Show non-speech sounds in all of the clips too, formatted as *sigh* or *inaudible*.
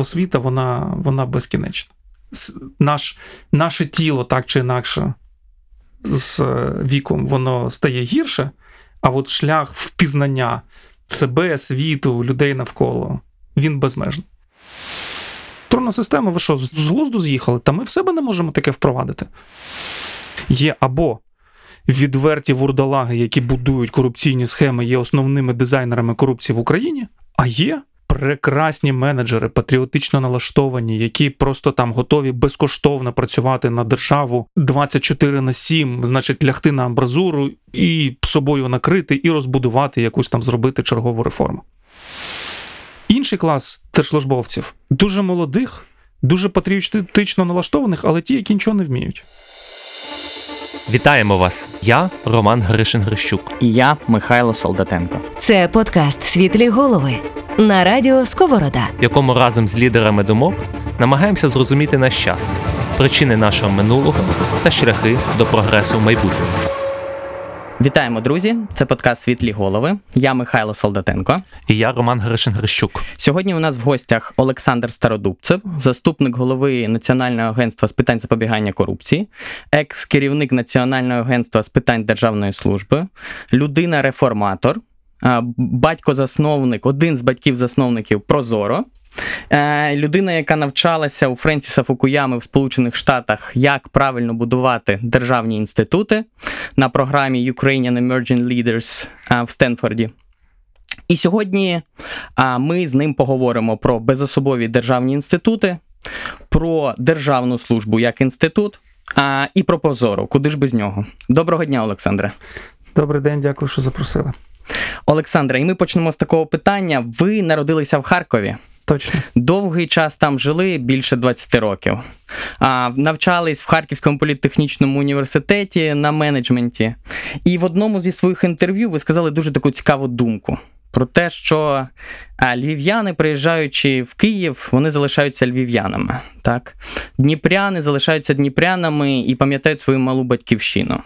освіта вона вона безкінечна. Наш, Наше тіло так чи інакше з віком воно стає гірше, а от шлях впізнання себе, світу, людей навколо він безмежний. Тронна система, ви що, з глузду з'їхали? Та ми в себе не можемо таке впровадити. Є або відверті вурдалаги, які будують корупційні схеми, є основними дизайнерами корупції в Україні, а є прекрасні менеджери, патріотично налаштовані, які просто там готові безкоштовно працювати на державу 24 на 7, значить, лягти на амбразуру і собою накрити, і розбудувати якусь там зробити чергову реформу. Інший клас держслужбовців дуже молодих, дуже патріотично налаштованих, але ті, які нічого не вміють. Вітаємо вас! Я Роман Гришин Грищук. І я Михайло Солдатенко. Це подкаст Світлі голови на радіо Сковорода, в якому разом з лідерами думок намагаємося зрозуміти наш час, причини нашого минулого та шляхи до прогресу в майбутньому. Вітаємо, друзі! Це подкаст Світлі голови. Я Михайло Солдатенко. І я Роман Гришин Грищук. Сьогодні у нас в гостях Олександр Стародубцев, заступник голови Національного агентства з питань запобігання корупції, екс-керівник Національного агентства з питань державної служби, людина-реформатор, батько-засновник, один з батьків-засновників Прозоро. Е, людина, яка навчалася у Френсіса Фукуями в Сполучених Штатах, як правильно будувати державні інститути на програмі Ukrainian Emerging Leaders е, в Стенфорді. І сьогодні ми з ним поговоримо про безособові державні інститути, про державну службу як інститут і про позору. Куди ж без нього? Доброго дня, Олександре. Добрий день, дякую, що запросили. Олександре, і ми почнемо з такого питання. Ви народилися в Харкові. Точно. Довгий час там жили більше 20 років. А, Навчались в Харківському політехнічному університеті на менеджменті. І в одному зі своїх інтерв'ю ви сказали дуже таку цікаву думку. Про те, що львів'яни, приїжджаючи в Київ, вони залишаються львів'янами. Так? Дніпряни залишаються дніпрянами і пам'ятають свою малу батьківщину.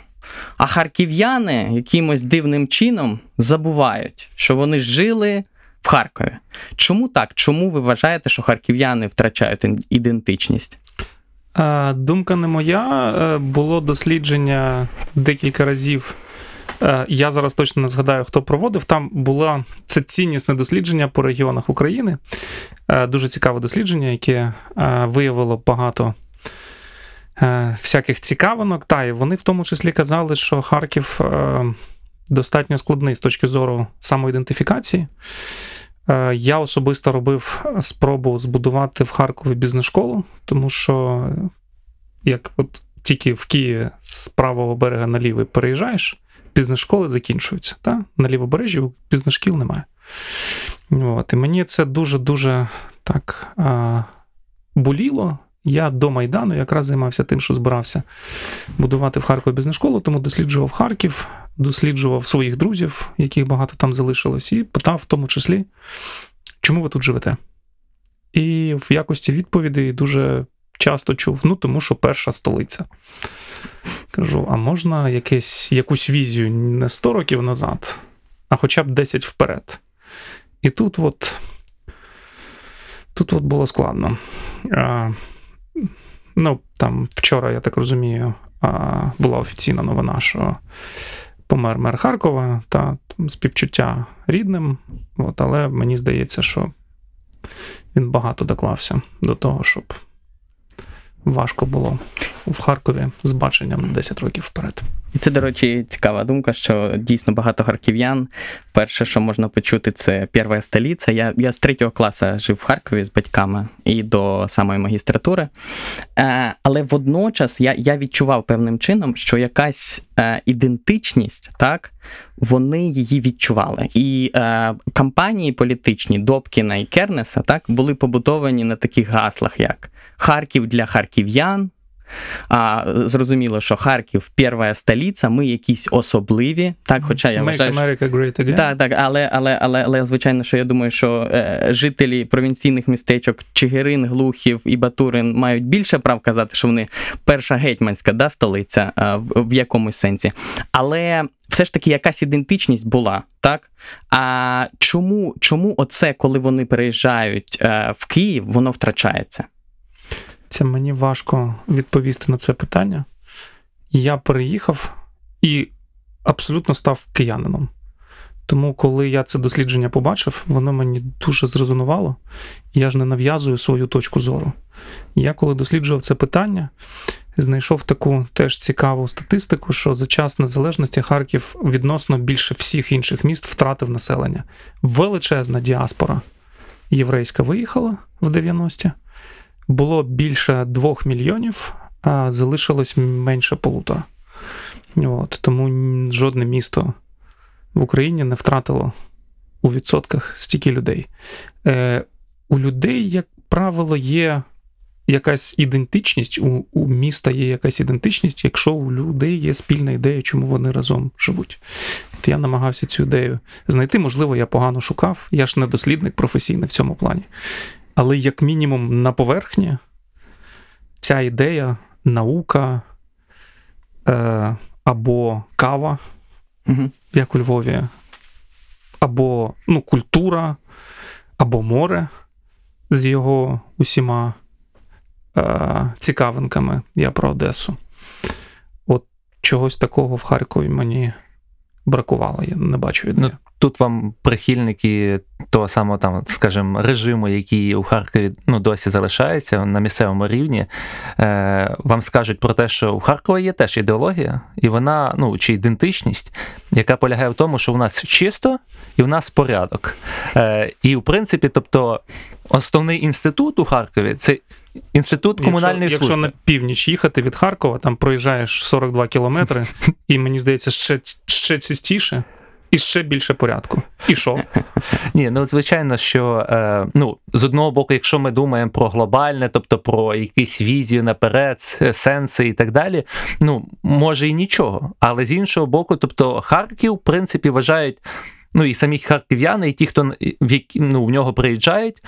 А харків'яни якимось дивним чином забувають, що вони жили в Харкові. Чому так? Чому ви вважаєте, що харків'яни втрачають ідентичність? Думка не моя. Е, було дослідження декілька разів. Е, я зараз точно не згадаю, хто проводив. Там було це ціннісне дослідження по регіонах України. Е, дуже цікаве дослідження, яке виявило багато всяких цікавинок. Та і вони в тому числі казали, що Харків достатньо складний з точки зору самоідентифікації. Е, я особисто робив спробу збудувати в Харкові бізнес-школу, тому що як от тільки в Києві з правого берега на лівий переїжджаєш, бізнес-школи закінчуються. Та? На лівобережжі бізнес-шкіл немає. От. І мені це дуже-дуже так боліло. Я до Майдану якраз займався тим, що збирався будувати в Харкові бізнес-школу, тому досліджував Харків, досліджував своїх друзів, яких багато там залишилось, і питав в тому числі, чому ви тут живете? І в якості відповіді дуже часто чув: ну тому що перша столиця. Кажу: а можна якесь, якусь візію не 100 років назад, а хоча б 10 вперед. І тут от. Тут от було складно. Ну, там вчора, я так розумію, була офіційна новина, що помер мер Харкова та співчуття рідним. От, Але мені здається, що він багато доклався до того, щоб важко було в Харкові з баченням 10 років вперед. І це, до речі, цікава думка, що дійсно багато харків'ян. Перше, що можна почути, це перша столиця. Я я з третього класу жив в Харкові з батьками і до самої магістратури. Е, Але водночас я я відчував певним чином, що якась е, ідентичність, так, вони її відчували. І е, кампанії політичні Добкіна і Кернеса так, були побудовані на таких гаслах, як Харків для харків'ян. А зрозуміло, що Харків перша столиця, ми якісь особливі. Так, хоча я Make вважаю. America Great Again. Так, так, але, але, але, але звичайно, що я думаю, що е, жителі провінційних містечок Чигирин, Глухів і Батурин мають більше прав казати, що вони перша гетьманська да, столиця е, в, в якомусь сенсі. Але все ж таки якась ідентичність була, так? А чому, чому оце, коли вони переїжджають е, в Київ, воно втрачається? Це мені важко відповісти на це питання. Я переїхав і абсолютно став киянином. Тому, коли я це дослідження побачив, воно мені дуже зрезонувало, я ж не нав'язую свою точку зору. Я, коли досліджував це питання, знайшов таку теж цікаву статистику, що за час незалежності Харків відносно більше всіх інших міст втратив населення. Величезна діаспора єврейська виїхала в 90-ті. Було більше двох мільйонів, а залишилось менше полутора. От, тому жодне місто в Україні не втратило у відсотках стільки людей. Е, у людей, як правило, є якась ідентичність, у, у міста є якась ідентичність, якщо у людей є спільна ідея, чому вони разом живуть. От я намагався цю ідею знайти. Можливо, я погано шукав. Я ж не дослідник професійний в цьому плані. Але як мінімум на поверхні ця ідея, наука е, або кава, Угу. як у Львові, або ну, культура, або море з його усіма е, цікавинками. Я про Одесу. От чогось такого в Харкові мені бракувало. Я не бачу. Ну, Тут вам прихильники того самого там, скажімо, режиму, який у Харкові ну, досі залишається на місцевому рівні, е, вам скажуть про те, що у Харкова є теж ідеологія, і вона, ну, чи ідентичність, яка полягає в тому, що у нас чисто і в нас порядок. Е, і в принципі, тобто, основний інститут у Харкові це інститут комунальної якщо, служби. Якщо на північ їхати від Харкова, там проїжджаєш 42 кілометри, *laughs* і мені здається, ще, ще чистіше і ще більше порядку. І що? *laughs* Ні, ну звичайно, що е, ну, з одного боку, якщо ми думаємо про глобальне, тобто про якісь візію наперед, сенси і так далі, ну може і нічого. Але з іншого боку, тобто Харків, в принципі, вважають. Ну і самі харків'яни, і ті, хто в які, ну, в нього приїжджають,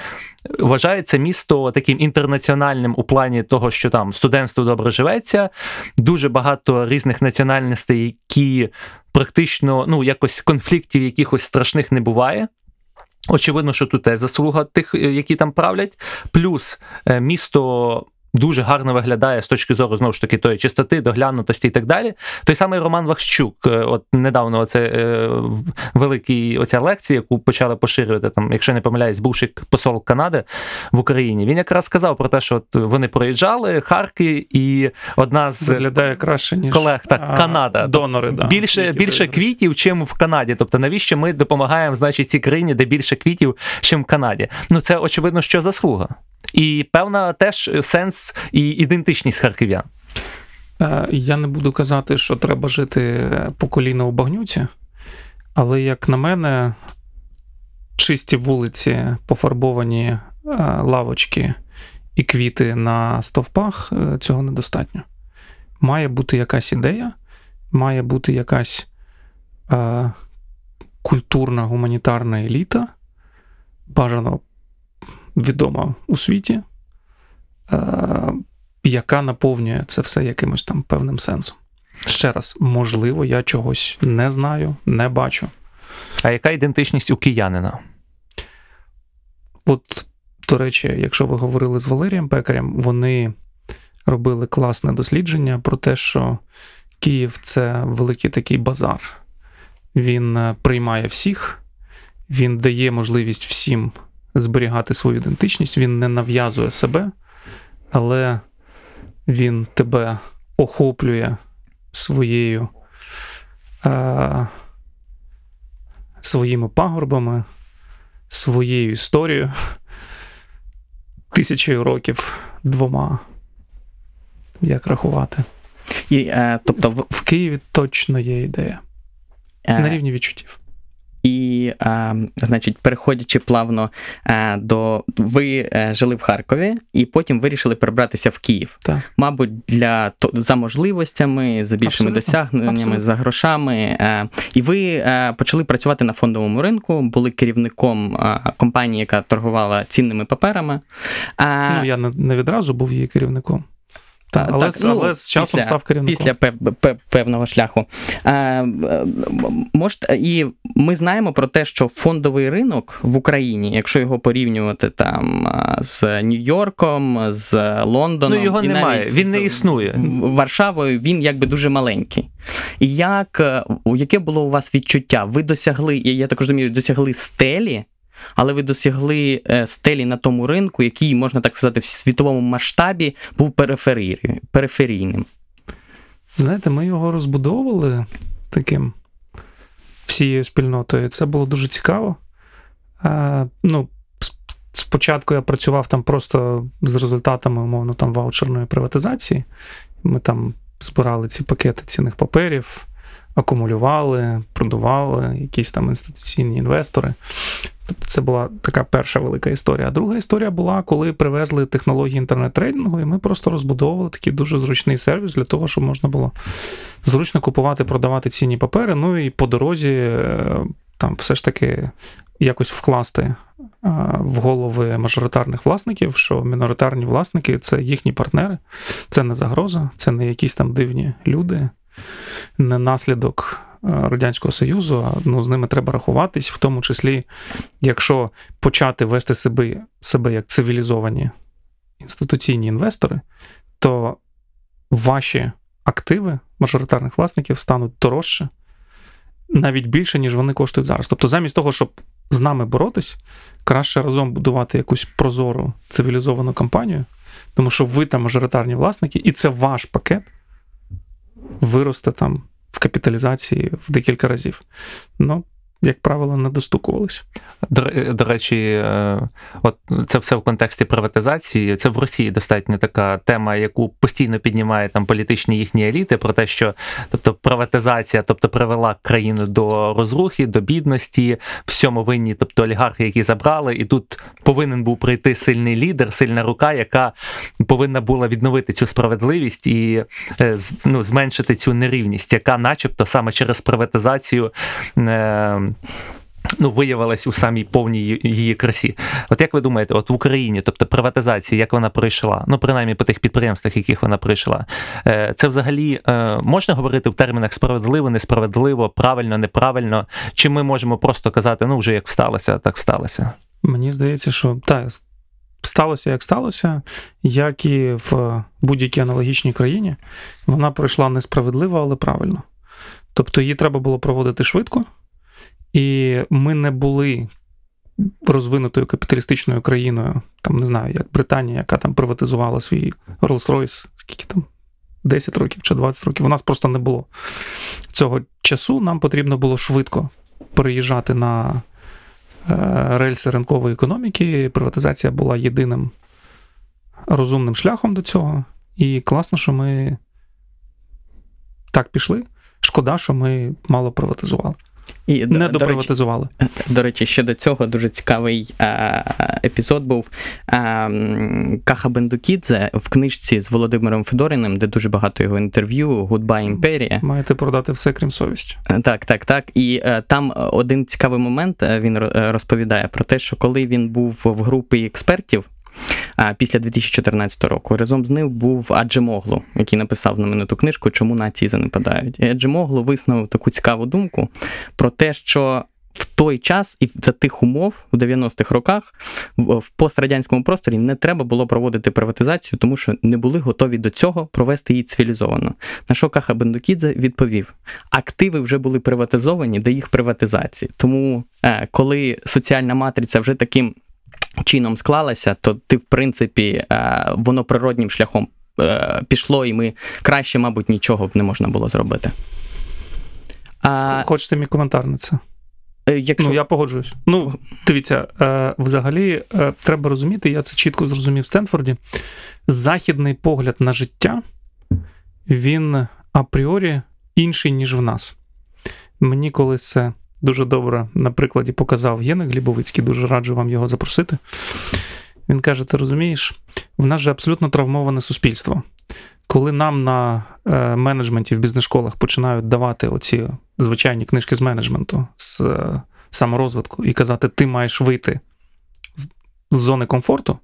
вважають це місто таким інтернаціональним у плані того, що там студентство добре живеться, дуже багато різних національностей, які практично ну, якось конфліктів якихось страшних не буває. Очевидно, що тут теж заслуга тих, е, які там правлять. Плюс е, місто дуже гарно виглядає з точки зору знову ж таки тої чистоти, доглянутості і так далі. Той самий Роман Вахщук, е, от недавно оце е, великий оця лекція, яку почали поширювати там, якщо не помиляюсь, бувший посол Канади в Україні. Він якраз сказав про те, що от вони проїжджали Харки, і одна з Виглядає краще, ніж колег, так, а, Канада. Донори, да, більше, більше квітів, чим в Канаді. Тобто, навіщо ми допомагаємо, значить, цій країні, де більше квітів, чим в Канаді? Ну, це очевидно, що заслуга. І певна теж сенс і ідентичність харків'ян. Е, Я не буду казати, що треба жити по коліна у багнюці, але, як на мене, чисті вулиці, пофарбовані е, лавочки і квіти на стовпах е, цього недостатньо. Має бути якась ідея, має бути якась культурна гуманітарна еліта, бажано відома у світі. Е, яка наповнює це все якимось там певним сенсом. Ще раз, можливо, я чогось не знаю, не бачу. А яка ідентичність у киянина? От, до речі, якщо ви говорили з Валерієм Пекарем, вони робили класне дослідження про те, що Київ це великий такий базар. Він е, приймає всіх, він дає можливість всім зберігати свою ідентичність, він не нав'язує себе, але він тебе охоплює своєю, е, своїми пагорбами, своєю історією, тисячею років двома. Як рахувати? І, е, тобто, в, В Києві точно є ідея е, на рівні відчуттів. І І, е, значить, переходячи плавно е, до ви е, жили в Харкові, і потім вирішили перебратися в Київ. Так. Мабуть, для то за можливостями, за більшими Абсолютно. досягненнями, Абсолютно. за грошами. І ви почали працювати на фондовому ринку, були керівником компанії, яка торгувала цінними паперами. Ну, я не, не відразу був її керівником. Та, але, так, з- ну, але з часом після- став керівником. Після пев, пев- певного шляху. Е, е, і ми знаємо про те, що фондовий ринок в Україні, якщо його порівнювати там з Нью-Йорком, з Лондоном, Ну його і немає, він не існує. Варшавою, він якби дуже маленький. І як, е, яке було у вас відчуття? Ви досягли, я я так розумію, досягли стелі. Але ви досягли е, стелі на тому ринку, який, можна так сказати, в світовому масштабі був периферійним. Знаєте, ми його розбудовували таким всією спільнотою. Це було дуже цікаво. Е, ну, спочатку я працював там просто з результатами, умовно, там ваучерної приватизації. Ми там збирали ці пакети цінних паперів, акумулювали, продавали, якісь там інституційні інвестори. Тобто це була така перша велика історія. А друга історія була, коли привезли технології інтернет-трейдингу, і ми просто розбудовували такий дуже зручний сервіс для того, щоб можна було зручно купувати, продавати цінні папери. Ну і по дорозі е, там все ж таки якось вкласти е, в голови мажоритарних власників, що міноритарні власники це їхні партнери, це не загроза, це не якісь там дивні люди, не наслідок е, Радянського Союзу, а ну, з ними треба рахуватись, в тому числі, якщо почати вести себе, себе як цивілізовані інституційні інвестори, то ваші активи мажоритарних власників стануть дорожче, навіть більше, ніж вони коштують зараз. Тобто, замість того, щоб з нами боротись, краще разом будувати якусь прозору цивілізовану компанію, тому що ви там мажоритарні власники, і це ваш пакет виросте там в капіталізації в декілька разів. Ну, як правило, не достукувались. До, до речі, е, от це все в контексті приватизації. Це в Росії достатньо така тема, яку постійно піднімає там політичні їхні еліти, про те, що тобто приватизація, тобто привела країну до розрухи, до бідності, всьому винні, тобто олігархи, які забрали, і тут повинен був прийти сильний лідер, сильна рука, яка повинна була відновити цю справедливість і е, ну, зменшити цю нерівність, яка, начебто, саме через приватизацію. Е, Ну, виявилась у самій повній її красі. От як ви думаєте, от в Україні, тобто приватизація, як вона пройшла, ну принаймні по тих підприємствах, яких вона пройшла, е, це взагалі е, можна говорити в термінах справедливо, несправедливо, правильно, неправильно? Чи ми можемо просто казати, ну вже як всталося, так всталося? Мені здається, що так, сталося як сталося, як і в будь-якій аналогічній країні, вона пройшла несправедливо, але правильно. Тобто її треба було проводити швидко, і ми не були розвинутою капіталістичною країною, там не знаю, як Британія, яка там приватизувала свій Rolls-Royce, скільки там. 10 років чи 20 років. У нас просто не було цього часу. Нам потрібно було швидко переїжджати на е, рельси ринкової економіки. Приватизація була єдиним розумним шляхом до цього. І класно, що ми так пішли. Шкода, що ми мало приватизували. І, до- Не до речі, доприватизували. До речі, щодо цього дуже цікавий е, епізод був е, Каха Бендукідзе в книжці з Володимиром Федориним, де дуже багато його інтерв'ю Goodbye імперія. Маєте продати все, крім совісті. Е, Так, так, так. І е, там один цікавий момент е, він е, розповідає про те, що коли він був в групі експертів. Після 2014 року разом з ним був Аджемоглу, який написав знамениту книжку Чому нації занепадають. І Аджемоглу виснув таку цікаву думку про те, що в той час і за тих умов у 90-х роках в в пострадянському просторі не треба було проводити приватизацію, тому що не були готові до цього провести її цивілізовано. На що Каха Бендукідзе відповів: активи вже були приватизовані до їх приватизації. Тому, е, коли соціальна матриця вже таким чином склалася, то ти, в принципі, е, воно природнім шляхом е, пішло, і ми краще, мабуть, нічого б не можна було зробити. А, Хочете мій коментар на це? е, якщо... Ну, я погоджуюсь. Ну, дивіться, взагалі треба розуміти, я це чітко зрозумів в Стенфорді. Західний погляд на життя, він апріорі інший, ніж в нас. Мені колись це дуже добре на прикладі показав Єник Глібовицький, дуже раджу вам його запросити. Він каже: ти розумієш, в нас же абсолютно травмоване суспільство. Коли нам на е, менеджменті в бізнес-школах починають давати оці звичайні книжки з менеджменту, з е, саморозвитку, і казати, ти маєш вийти з зони комфорту,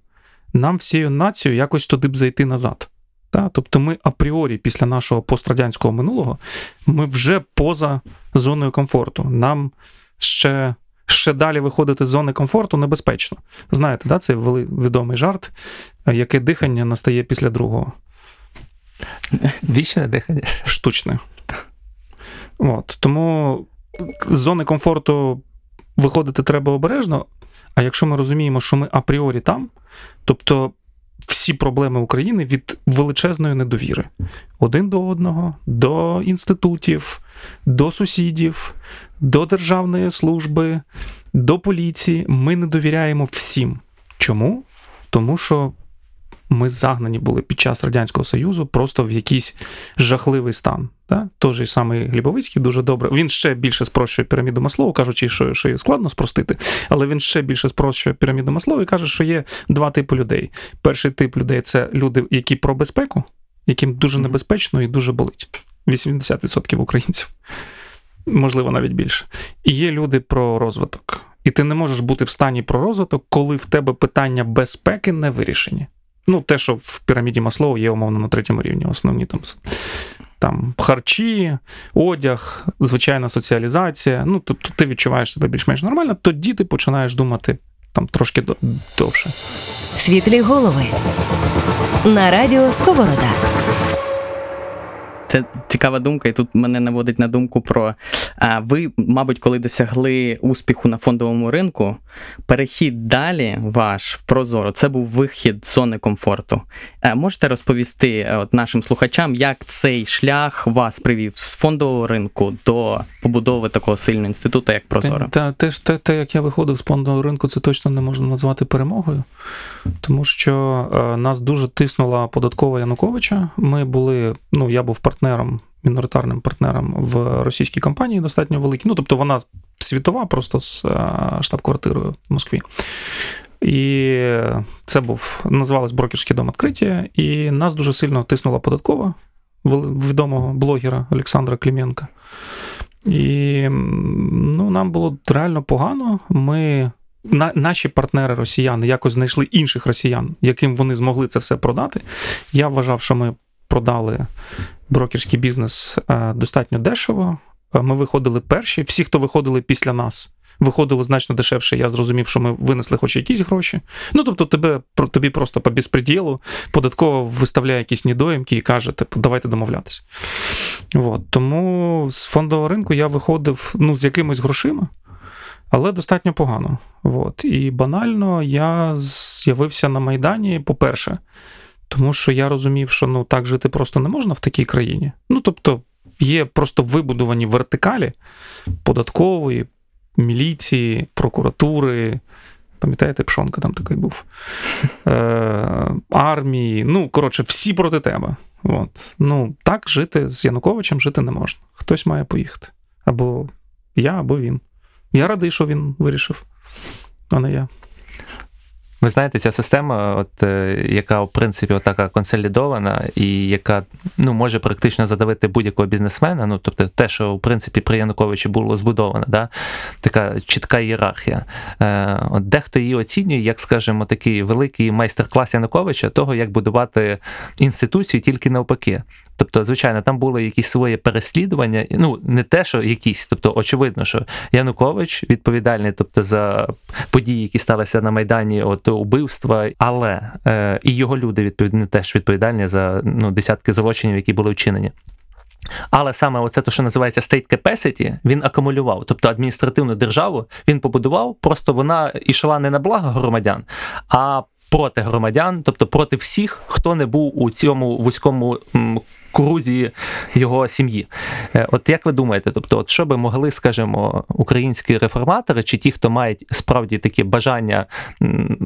нам всією нацією якось туди б зайти назад. Та? Тобто ми апріорі після нашого пострадянського минулого ми вже поза зоною комфорту. Нам ще, ще далі виходити з зони комфорту небезпечно. Знаєте, да, цей відомий жарт, яке дихання настає після другого. Вічне дихання. Штучне. От. Тому з зони комфорту виходити треба обережно. А якщо ми розуміємо, що ми апріорі там, тобто всі проблеми України від величезної недовіри один до одного, до інститутів, до сусідів, до державної служби, до поліції, ми не довіряємо всім. Чому? Тому що ми загнані були під час Радянського Союзу просто в якийсь жахливий стан. Да? Той же самий Глібовицький дуже добре. Він ще більше спрощує піраміду Маслоу, кажучи, що, що її складно спростити, але він ще більше спрощує піраміду Маслоу і каже, що є два типи людей. Перший тип людей це люди, які про безпеку, яким дуже небезпечно і дуже болить. 80% українців, можливо, навіть більше. І є люди про розвиток. І ти не можеш бути в стані про розвиток, коли в тебе питання безпеки не вирішені. Ну, те, що в піраміді Маслоу є умовно на третьому рівні, основні там, там харчі, одяг, звичайна соціалізація. Ну, тобто ти відчуваєш себе більш-менш нормально, тоді ти починаєш думати там трошки довше. Світлі голови. На радіо Сковорода. Це цікава думка, і тут мене наводить на думку про а, ви, мабуть, коли досягли успіху на фондовому ринку, перехід далі ваш в Прозоро, це був вихід з зони комфорту. А, можете розповісти е, от, нашим слухачам, як цей шлях вас привів з фондового ринку до побудови такого сильного інституту, як Прозоро? Та, те, те, те, як я виходив з фондового ринку, це точно не можна назвати перемогою, тому що е, нас дуже тиснула податкова Януковича. Ми були, ну я був партнером, міноритарним партнером в російській компанії, достатньо великій. Ну, тобто вона світова, просто з е, штаб-квартирою в Москві. І це був називалось брокерський дом відкриття, і нас дуже сильно тиснула податкова відомого блогера Олександра Клименка. І ну, нам було реально погано. Ми, на, наші партнери росіяни якось знайшли інших росіян, яким вони змогли це все продати. Я вважав, що ми продали брокерський бізнес е, достатньо дешево. Е, Ми виходили перші. Всі, хто виходили після нас, виходили значно дешевше. Я зрозумів, що ми винесли хоч якісь гроші. Ну, тобто, тебе, тобі просто по безпреділу податково виставляє якісь недоїмки і каже, типу, давайте домовлятися. От. Тому з фондового ринку я виходив ну, з якимись грошима, але достатньо погано. От. І банально я з'явився на Майдані, по-перше, тому що я розумів, що ну, так жити просто не можна в такій країні. Ну, тобто, є просто вибудовані вертикалі податкової, міліції, прокуратури. Пам'ятаєте, Пшонка там такий був. *laughs* Е, армії. Ну, коротше, всі проти тебе. От. Ну, так жити з Януковичем жити не можна. Хтось має поїхати. Або я, або він. Я радий, що він вирішив, а не я. Ви знаєте, ця система, от, е, яка в принципі така консолідована і яка ну, може практично задавити будь-якого бізнесмена, ну тобто те, що в принципі при Януковичі було збудовано, да? така чітка ієрархія. Е, от дехто її оцінює, як, скажімо, такий великий майстер-клас Януковича, того, як будувати інституцію тільки навпаки. Тобто, звичайно, там були якісь свої переслідування, ну не те, що якісь, тобто, очевидно, що Янукович відповідальний, тобто за події, які сталися на Майдані, от убивства, але е, і його люди відповідні теж відповідальні за ну, десятки злочинів, які були вчинені. Але саме оце те, що називається state capacity, він акумулював, тобто адміністративну державу він побудував, просто вона йшла не на благо громадян, а проти громадян, тобто проти всіх, хто не був у цьому вузькому крузі його сім'ї. Е, От як ви думаєте, тобто, от що би могли, скажімо, українські реформатори, чи ті, хто мають справді такі бажання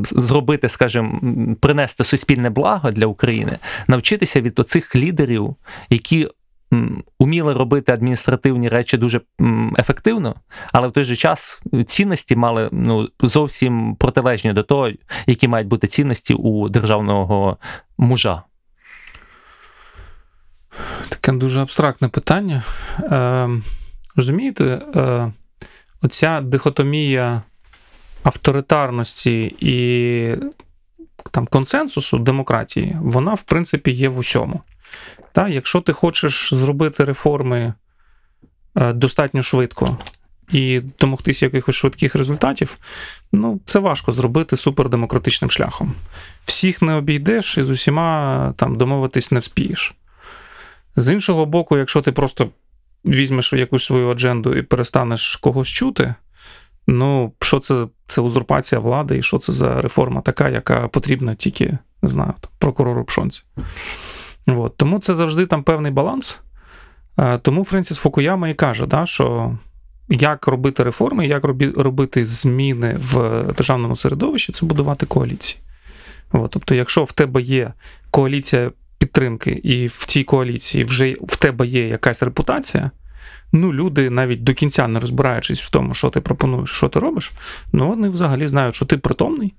зробити, скажімо, принести суспільне благо для України, навчитися від оцих лідерів, які уміли робити адміністративні речі дуже ефективно, але в той же час цінності мали ну, зовсім протилежні до того, які мають бути цінності у державного мужа. Таке дуже абстрактне питання. Е, розумієте, е, оця дихотомія авторитарності і там, консенсусу демократії, вона, в принципі, є в усьому. Та, якщо ти хочеш зробити реформи е, достатньо швидко і домогтися якихось швидких результатів, ну, це важко зробити супердемократичним шляхом. Всіх не обійдеш і з усіма там домовитись не вспієш. З іншого боку, якщо ти просто візьмеш якусь свою адженду і перестанеш когось чути, ну, що це, це узурпація влади, і що це за реформа така, яка потрібна тільки, не знаю, прокурору Пшонці. От. Тому це завжди там певний баланс. Е, Тому Френсіс Фукуяма і каже, да, що як робити реформи, як робити зміни в державному середовищі, це будувати коаліції. От. Тобто, якщо в тебе є коаліція підтримки, і в цій коаліції вже в тебе є якась репутація, ну, люди, навіть до кінця не розбираючись в тому, що ти пропонуєш, що ти робиш, ну вони взагалі знають, що ти притомний,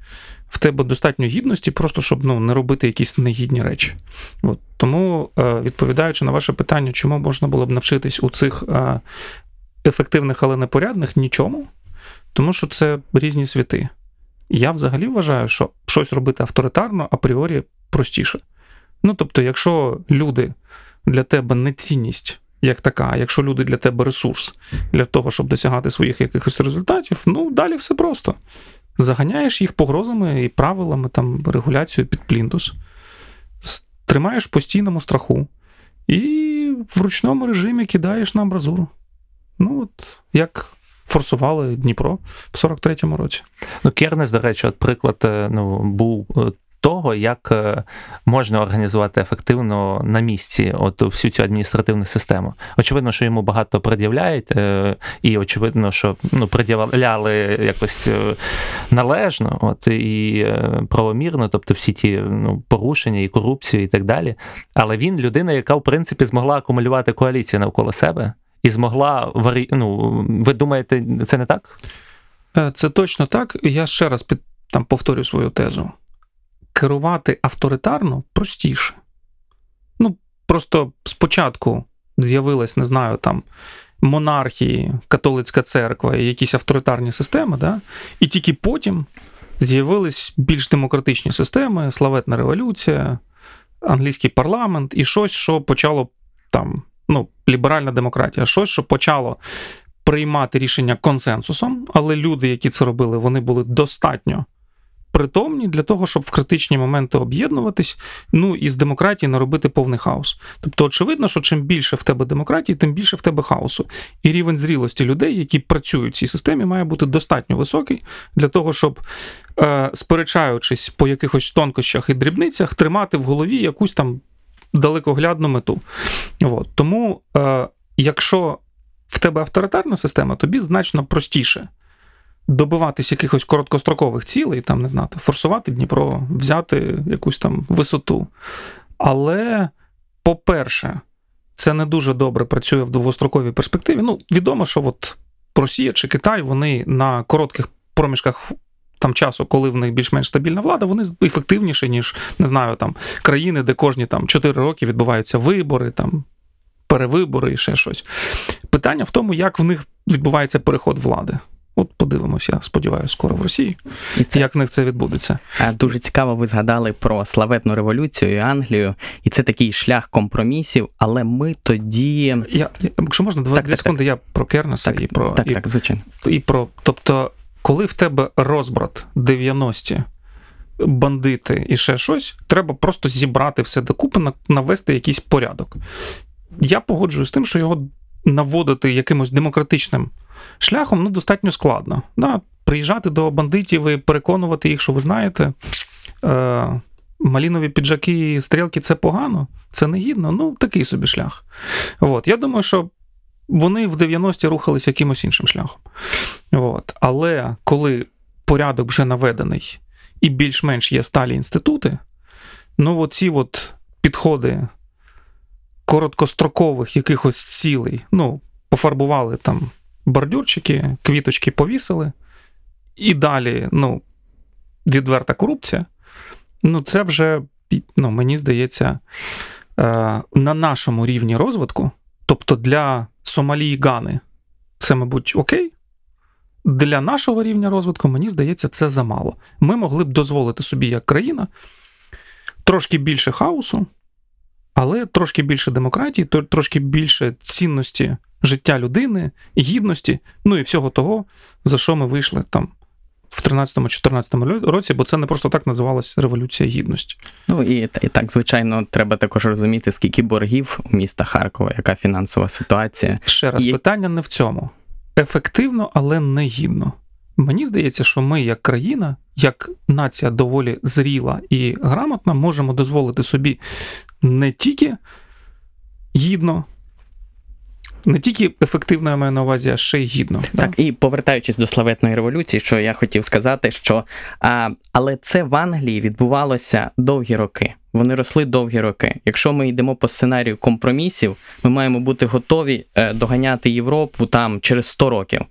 в тебе достатньо гідності, просто щоб ну, не робити якісь негідні речі. От. Тому, е, відповідаючи на ваше питання, чому можна було б навчитись у цих е, ефективних, але непорядних, нічому, тому що це різні світи. Я взагалі вважаю, що щось робити авторитарно апріорі простіше. Ну, тобто, якщо люди для тебе не цінність як така, якщо люди для тебе ресурс для того, щоб досягати своїх якихось результатів, ну далі все просто. Заганяєш їх погрозами і правилами, там, регуляцією під плінтус, тримаєш постійному страху і в ручному режимі кидаєш на амбразуру. Ну, от як форсували Дніпро в 43-му році. Ну, Кернес, до речі, от приклад е, ну, був е, того, як е, можна організувати ефективно на місці от всю цю адміністративну систему. Очевидно, що йому багато пред'являють, е, і очевидно, що ну, пред'являли якось е, належно, от і правомірно, тобто всі ті ну, порушення і корупцію, і так далі. Але він людина, яка в принципі змогла акумулювати коаліцію навколо себе. І змогла ну, ви думаєте, це не так? Це точно так. Я ще раз під, там, повторю свою тезу. Керувати авторитарно простіше. Ну, просто спочатку з'явилась, не знаю, там монархії, католицька церква і якісь авторитарні системи, да? і тільки потім з'явились більш демократичні системи, славетна революція, англійський парламент і щось, що почало там, ну, ліберальна демократія, щось, що почало приймати рішення консенсусом, але люди, які це робили, вони були достатньо притомні для того, щоб в критичні моменти об'єднуватись, ну і з демократії не робити повний хаос. Тобто, очевидно, що чим більше в тебе демократії, тим більше в тебе хаосу. І рівень зрілості людей, які працюють в цій системі, має бути достатньо високий для того, щоб, е, сперечаючись по якихось тонкощах і дрібницях, тримати в голові якусь там далекоглядну мету. От. Тому, е, якщо в тебе авторитарна система, тобі значно простіше добиватись якихось короткострокових цілей, там, не знати, форсувати Дніпро, взяти якусь там висоту. Але, по-перше, це не дуже добре працює в довгостроковій перспективі. Ну, відомо, що от Росія чи Китай, вони на коротких проміжках. Там часу, коли в них більш-менш стабільна влада, вони ефективніші, ніж не знаю, там країни, де кожні там 4 роки відбуваються вибори, там перевибори і ще щось. Питання в тому, як в них відбувається переход влади. От подивимося, сподіваюся, скоро в Росії, І це як в них це відбудеться. дуже цікаво. Ви згадали про славетну революцію і Англію, і це такий шлях компромісів. Але ми тоді Я, якщо можна, два Так, дві так, секунди, я про Кернеса так, і про так, і, так, звичайно. і про. Тобто, коли в тебе розбрат 90-ті, бандити і ще щось, треба просто зібрати все докупи, навести якийсь порядок. Я погоджуюсь з тим, що його наводити якимось демократичним шляхом ну, достатньо складно. Да? Приїжджати до бандитів і переконувати їх, що ви знаєте. Е- Малінові піджаки і стрілки це погано, це негідно. Ну, такий собі шлях. От. Я думаю, що вони в 90-ті рухались якимось іншим шляхом. От. Але коли порядок вже наведений і більш-менш є сталі інститути, ну оці от підходи короткострокових якихось цілей. Ну, пофарбували там бордюрчики, квіточки повісили, і далі, ну, відверта корупція. Ну, це вже, ну, мені здається, е, на нашому рівні розвитку, тобто для Сомалі і Гани, це, мабуть, окей. Для нашого рівня розвитку, мені здається, це замало. Ми могли б дозволити собі, як країна, трошки більше хаосу, але трошки більше демократії, трошки більше цінності життя людини, гідності, ну і всього того, за що ми вийшли там в 13-14 році, бо це не просто так називалась Революція Гідності. Ну і, і так, звичайно, треба також розуміти, скільки боргів у міста Харкова, яка фінансова ситуація. Ще раз, Є- питання не в цьому. Ефективно, але не гідно. Мені здається, що ми, як країна, як нація доволі зріла і грамотна, можемо дозволити собі не тільки гідно, не тільки ефективно, я маю на увазі, а ще й гідно. да? Так, і повертаючись до славетної революції, що я хотів сказати, що а, але це в Англії відбувалося довгі роки. Вони росли довгі роки. Якщо ми йдемо по сценарію компромісів, ми маємо бути готові е, доганяти Європу там через 100 років.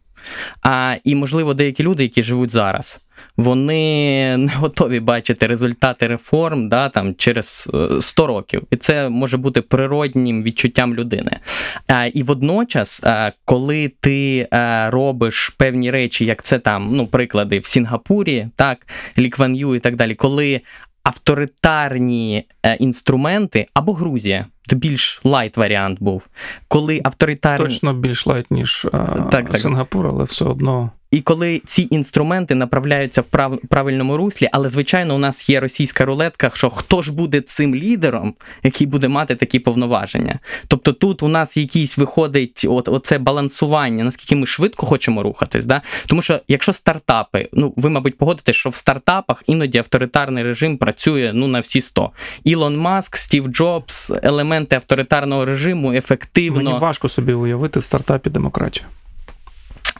А і можливо, деякі люди, які живуть зараз, вони не готові бачити результати реформ да, там, через е, 100 років. І це може бути природнім відчуттям людини. А, і водночас, а, коли ти а, робиш певні речі, як це там, ну, приклади в Сінгапурі, так, Лі Кван і так далі, коли авторитарні е, інструменти або Грузія, більш light варіант був, коли авторитарні. Точно більш light, ніж а, Так, так. Сингапур, але все одно. І коли ці інструменти направляються в прав... правильному руслі, але звичайно, у нас є російська рулетка, що хто ж буде цим лідером, який буде мати такі повноваження. Тобто тут у нас якийсь виходить от, оце балансування, наскільки ми швидко хочемо рухатись. Да? Тому що якщо стартапи, ну ви, мабуть, погодитесь, що в стартапах іноді авторитарний режим працює ну на всі 100. Ілон Маск, Стів Джобс, елементи авторитарного режиму ефективно. Мені важко собі уявити в стартапі демократію.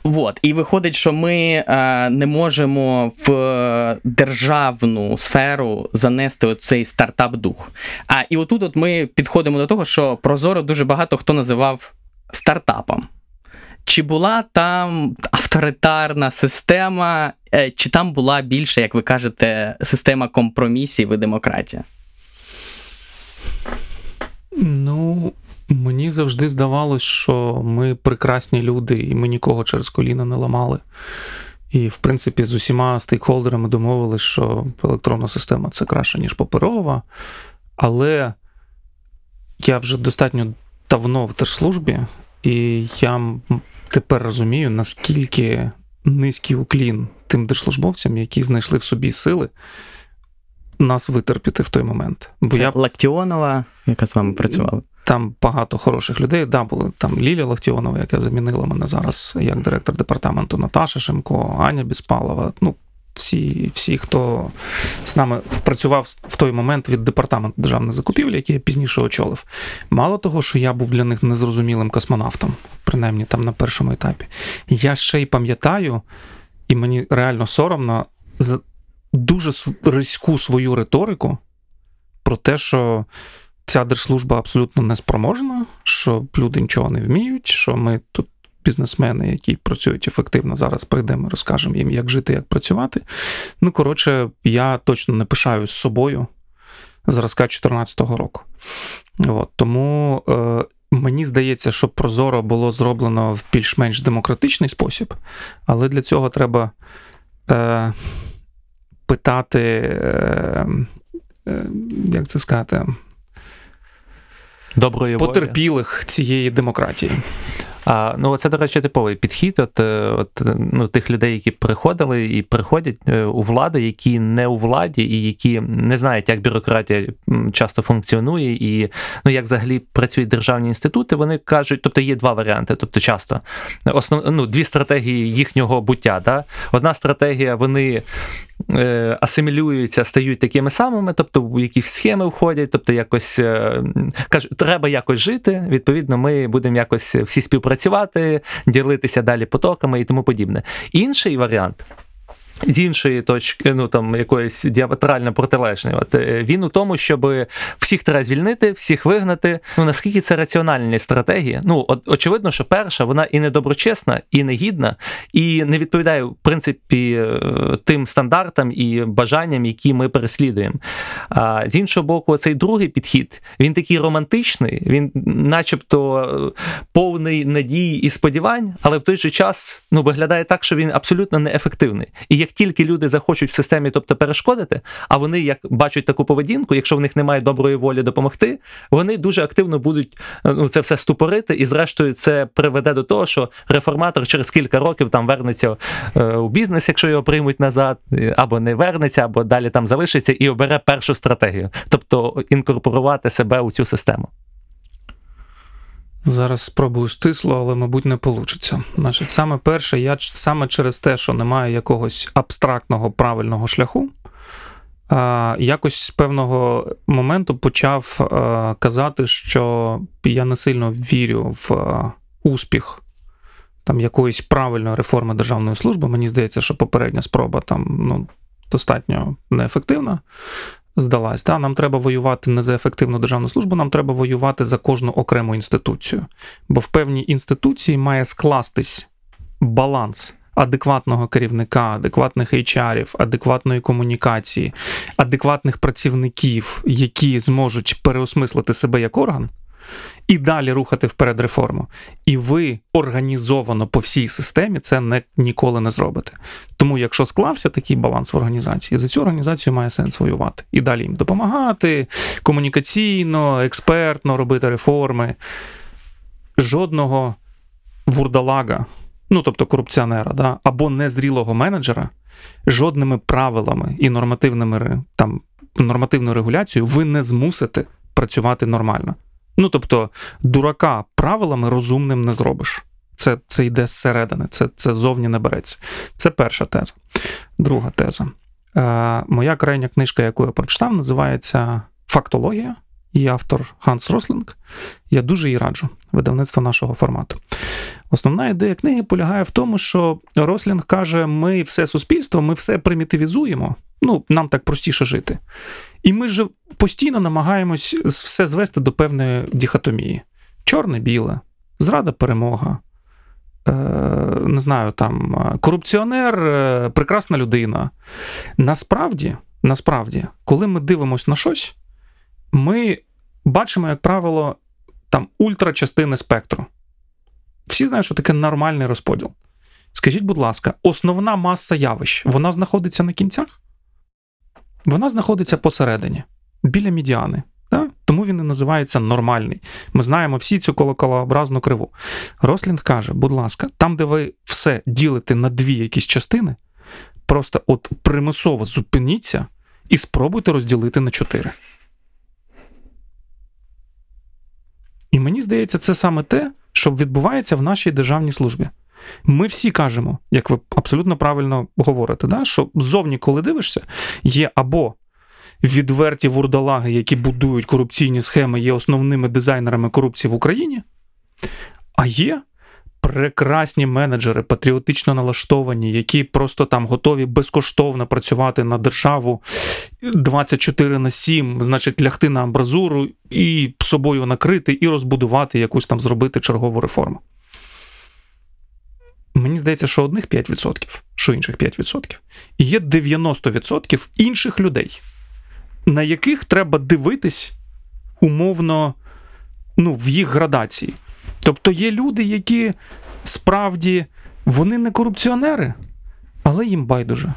Вот. І виходить, що ми е, не можемо в державну сферу занести оцей стартап-дух. А і отут от ми підходимо до того, що Прозоро дуже багато хто називав стартапом. Чи була там авторитарна система, е, чи там була більше, як ви кажете, система компромісів і демократія? Ну, мені завжди здавалось, що ми прекрасні люди, і ми нікого через коліна не ламали. І, в принципі, з усіма стейкхолдерами домовились, що електронна система це краще, ніж паперова. Але я вже достатньо давно в держслужбі, і я тепер розумію, наскільки низький уклін тим держслужбовцям, які знайшли в собі сили нас витерпіти в той момент. Бо Це я Лактіонова, яка з вами працювала. Там багато хороших людей. Да, були там Лілія Лахтіонова, яка замінила мене зараз як директор департаменту Наташа Шимко, Аня Біспалова. Ну, всі, всі, хто з нами працював в той момент від департаменту державних закупівель, який я пізніше очолив. Мало того, що я був для них незрозумілим космонавтом, принаймні там на першому етапі. Я ще й пам'ятаю, і мені реально соромно за дуже різку свою риторику про те, що ця держслужба абсолютно неспроможна, що люди нічого не вміють, що ми тут бізнесмени, які працюють ефективно, зараз прийдемо розкажемо їм, як жити, як працювати. Ну, коротше, я точно не пишаюсь собою зразка 2014 року. От, тому е, мені здається, що Прозоро було зроблено в більш-менш демократичний спосіб, але для цього треба е, питати, е, е, як це сказати, Доброї волі. потерпілих цієї демократії. А, ну, це, до речі, типовий підхід. От, е, от, ну, тих людей, які приходили і приходять е, у владу, які не у владі, і які не знають, як бюрократія часто функціонує, і ну, як взагалі працюють державні інститути, вони кажуть, тобто є два варіанти. Тобто, часто основ, ну, дві стратегії їхнього буття. Да? Одна стратегія, вони е, асимілюються, стають такими самими, тобто в якісь схеми входять, тобто якось е, кажуть, треба якось жити. Відповідно, ми будемо якось всі співпрацювати, ділитися далі потоками і тому подібне. Інший варіант. З іншої точки, ну там якоїсь діаметрально протилежної. От е, він у тому, щоб всіх треба звільнити, всіх вигнати. Ну наскільки це раціональні стратегії? Ну от очевидно, що перша вона і недоброчесна, і негідна, і не відповідає в принципі е, тим стандартам і бажанням, які ми переслідуємо. А з іншого боку, цей другий підхід він такий романтичний, він, начебто, е, повний надій і сподівань, але в той же час ну виглядає так, що він абсолютно неефективний. І як тільки люди захочуть в системі, тобто перешкодити, а вони як бачать таку поведінку, якщо в них немає доброї волі допомогти, вони дуже активно будуть е, ну, це все ступорити, і зрештою це приведе до того, що реформатор через кілька років там вернеться е, у бізнес, якщо його приймуть назад, е, або не вернеться, або далі там залишиться і обере першу стратегію, тобто інкорпорувати себе у цю систему. Зараз спробую стисло, але, мабуть, не вийде. Значить, саме перше, я саме через те, що немає якогось абстрактного правильного шляху, якось з певного моменту почав казати, що я не сильно вірю в успіх там якоїсь правильної реформи державної служби. Мені здається, що попередня спроба там ну, достатньо неефективна. Здалась, та нам треба воювати не за ефективну державну службу, нам треба воювати за кожну окрему інституцію. Бо в певній інституції має скластись баланс адекватного керівника, адекватних HR-ів, адекватної комунікації, адекватних працівників, які зможуть переосмислити себе як орган. І далі рухати вперед реформу. І ви організовано по всій системі це не, ніколи не зробите. Тому, якщо склався такий баланс в організації, за цю організацію має сенс воювати. І далі їм допомагати комунікаційно, експертно робити реформи. Жодного вурдалага, ну тобто корупціонера, да, або незрілого менеджера, жодними правилами і нормативними там, нормативною регуляцією ви не змусите працювати нормально. Ну тобто, дурака правилами розумним не зробиш. Це, це йде зсередини, це, це зовні не береться. Це перша теза. Друга теза. Е, моя крайня книжка, яку я прочитав, називається Фактологія. Її автор Ханс Рослінг. Я дуже її раджу, видавництво нашого формату. Основна ідея книги полягає в тому, що Рослінг каже: ми все суспільство, ми все примітивізуємо. Ну, нам так простіше жити. І ми ж постійно намагаємось все звести до певної діхотомії: чорне-біле, зрада, перемога. Е, не знаю, там е, корупціонер, е, прекрасна людина. Насправді, насправді, коли ми дивимося на щось, ми бачимо, як правило, там ультрачастини спектру. Всі знають, що таке нормальний розподіл. Скажіть, будь ласка, основна маса явищ, вона знаходиться на кінцях? Вона знаходиться посередині, біля медіани. Да? Тому він і називається нормальний. Ми знаємо всі цю колоколообразну криву. Рослінг каже: будь ласка, там, де ви все ділите на дві якісь частини, просто от примусово зупиніться і спробуйте розділити на чотири. І мені здається, це саме те, що відбувається в нашій державній службі. Ми всі кажемо, як ви абсолютно правильно говорите, да? що ззовні, коли дивишся, є або відверті вурдалаги, які будують корупційні схеми, є основними дизайнерами корупції в Україні, а є прекрасні менеджери, патріотично налаштовані, які просто там готові безкоштовно працювати на державу 24 на 7, значить, лягти на амбразуру і собою накрити, і розбудувати якусь там зробити чергову реформу. Мені здається, що одних 5%, що інших 5%. І є 90% інших людей, на яких треба дивитись умовно ну, в їх градації. Тобто є люди, які справді вони не корупціонери, але їм байдуже.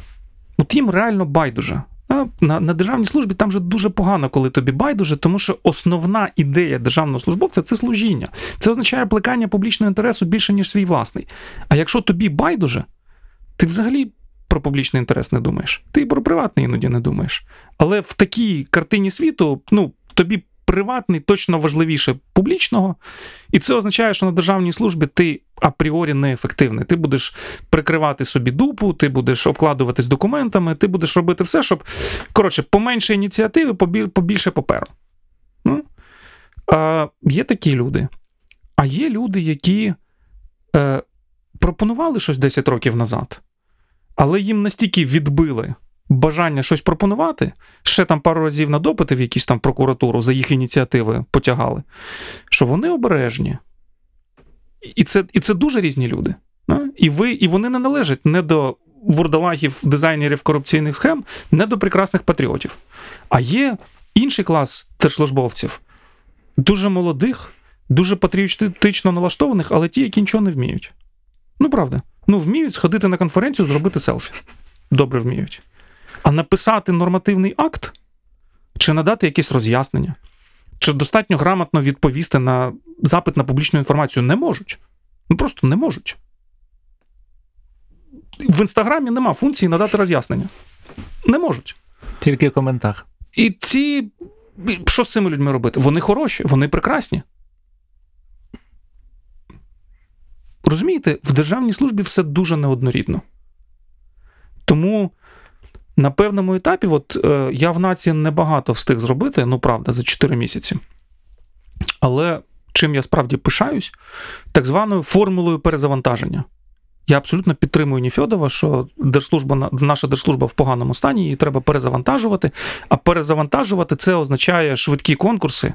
От їм реально байдуже. На, на державній службі там же дуже погано, коли тобі байдуже, тому що основна ідея державного службовця це служіння. Це означає плекання публічного інтересу більше, ніж свій власний. А якщо тобі байдуже, ти взагалі про публічний інтерес не думаєш. Ти і про приватний іноді не думаєш. Але в такій картині світу, ну, тобі приватний точно важливіше публічного, і це означає, що на державній службі ти апріорі неефективний. Ти будеш прикривати собі дупу, ти будеш обкладуватись документами, ти будеш робити все, щоб коротше, поменше ініціативи, побіль- побільше паперу. Ну, а, є такі люди. А є люди, які е, пропонували щось 10 років назад. але їм настільки відбили бажання щось пропонувати, ще там пару разів на допити в якісь там прокуратуру за їх ініціативи потягали, що вони обережні. І це, і це дуже різні люди. І, ви, і вони не належать не до вурдалагів, дизайнерів корупційних схем, не до прекрасних патріотів. А є інший клас держслужбовців, дуже молодих, дуже патріотично налаштованих, але ті, які нічого не вміють. Ну, правда. Ну, вміють сходити на конференцію, зробити селфі. Добре вміють. А написати нормативний акт чи надати якесь роз'яснення, чи достатньо грамотно відповісти на запит на публічну інформацію не можуть. Ну просто не можуть. В інстаграмі нема функції надати роз'яснення. Не можуть. Тільки в коментар. І ці. Що з цими людьми робити? Вони хороші, вони прекрасні. Розумієте, в державній службі все дуже неоднорідно. Тому на певному етапі, от е, я в нації небагато встиг зробити, ну правда, за 4 місяці. Але чим я справді пишаюсь, так званою формулою перезавантаження. Я абсолютно підтримую Ніфьодова, що держслужба, наша держслужба в поганому стані, її треба перезавантажувати. А перезавантажувати це означає швидкі конкурси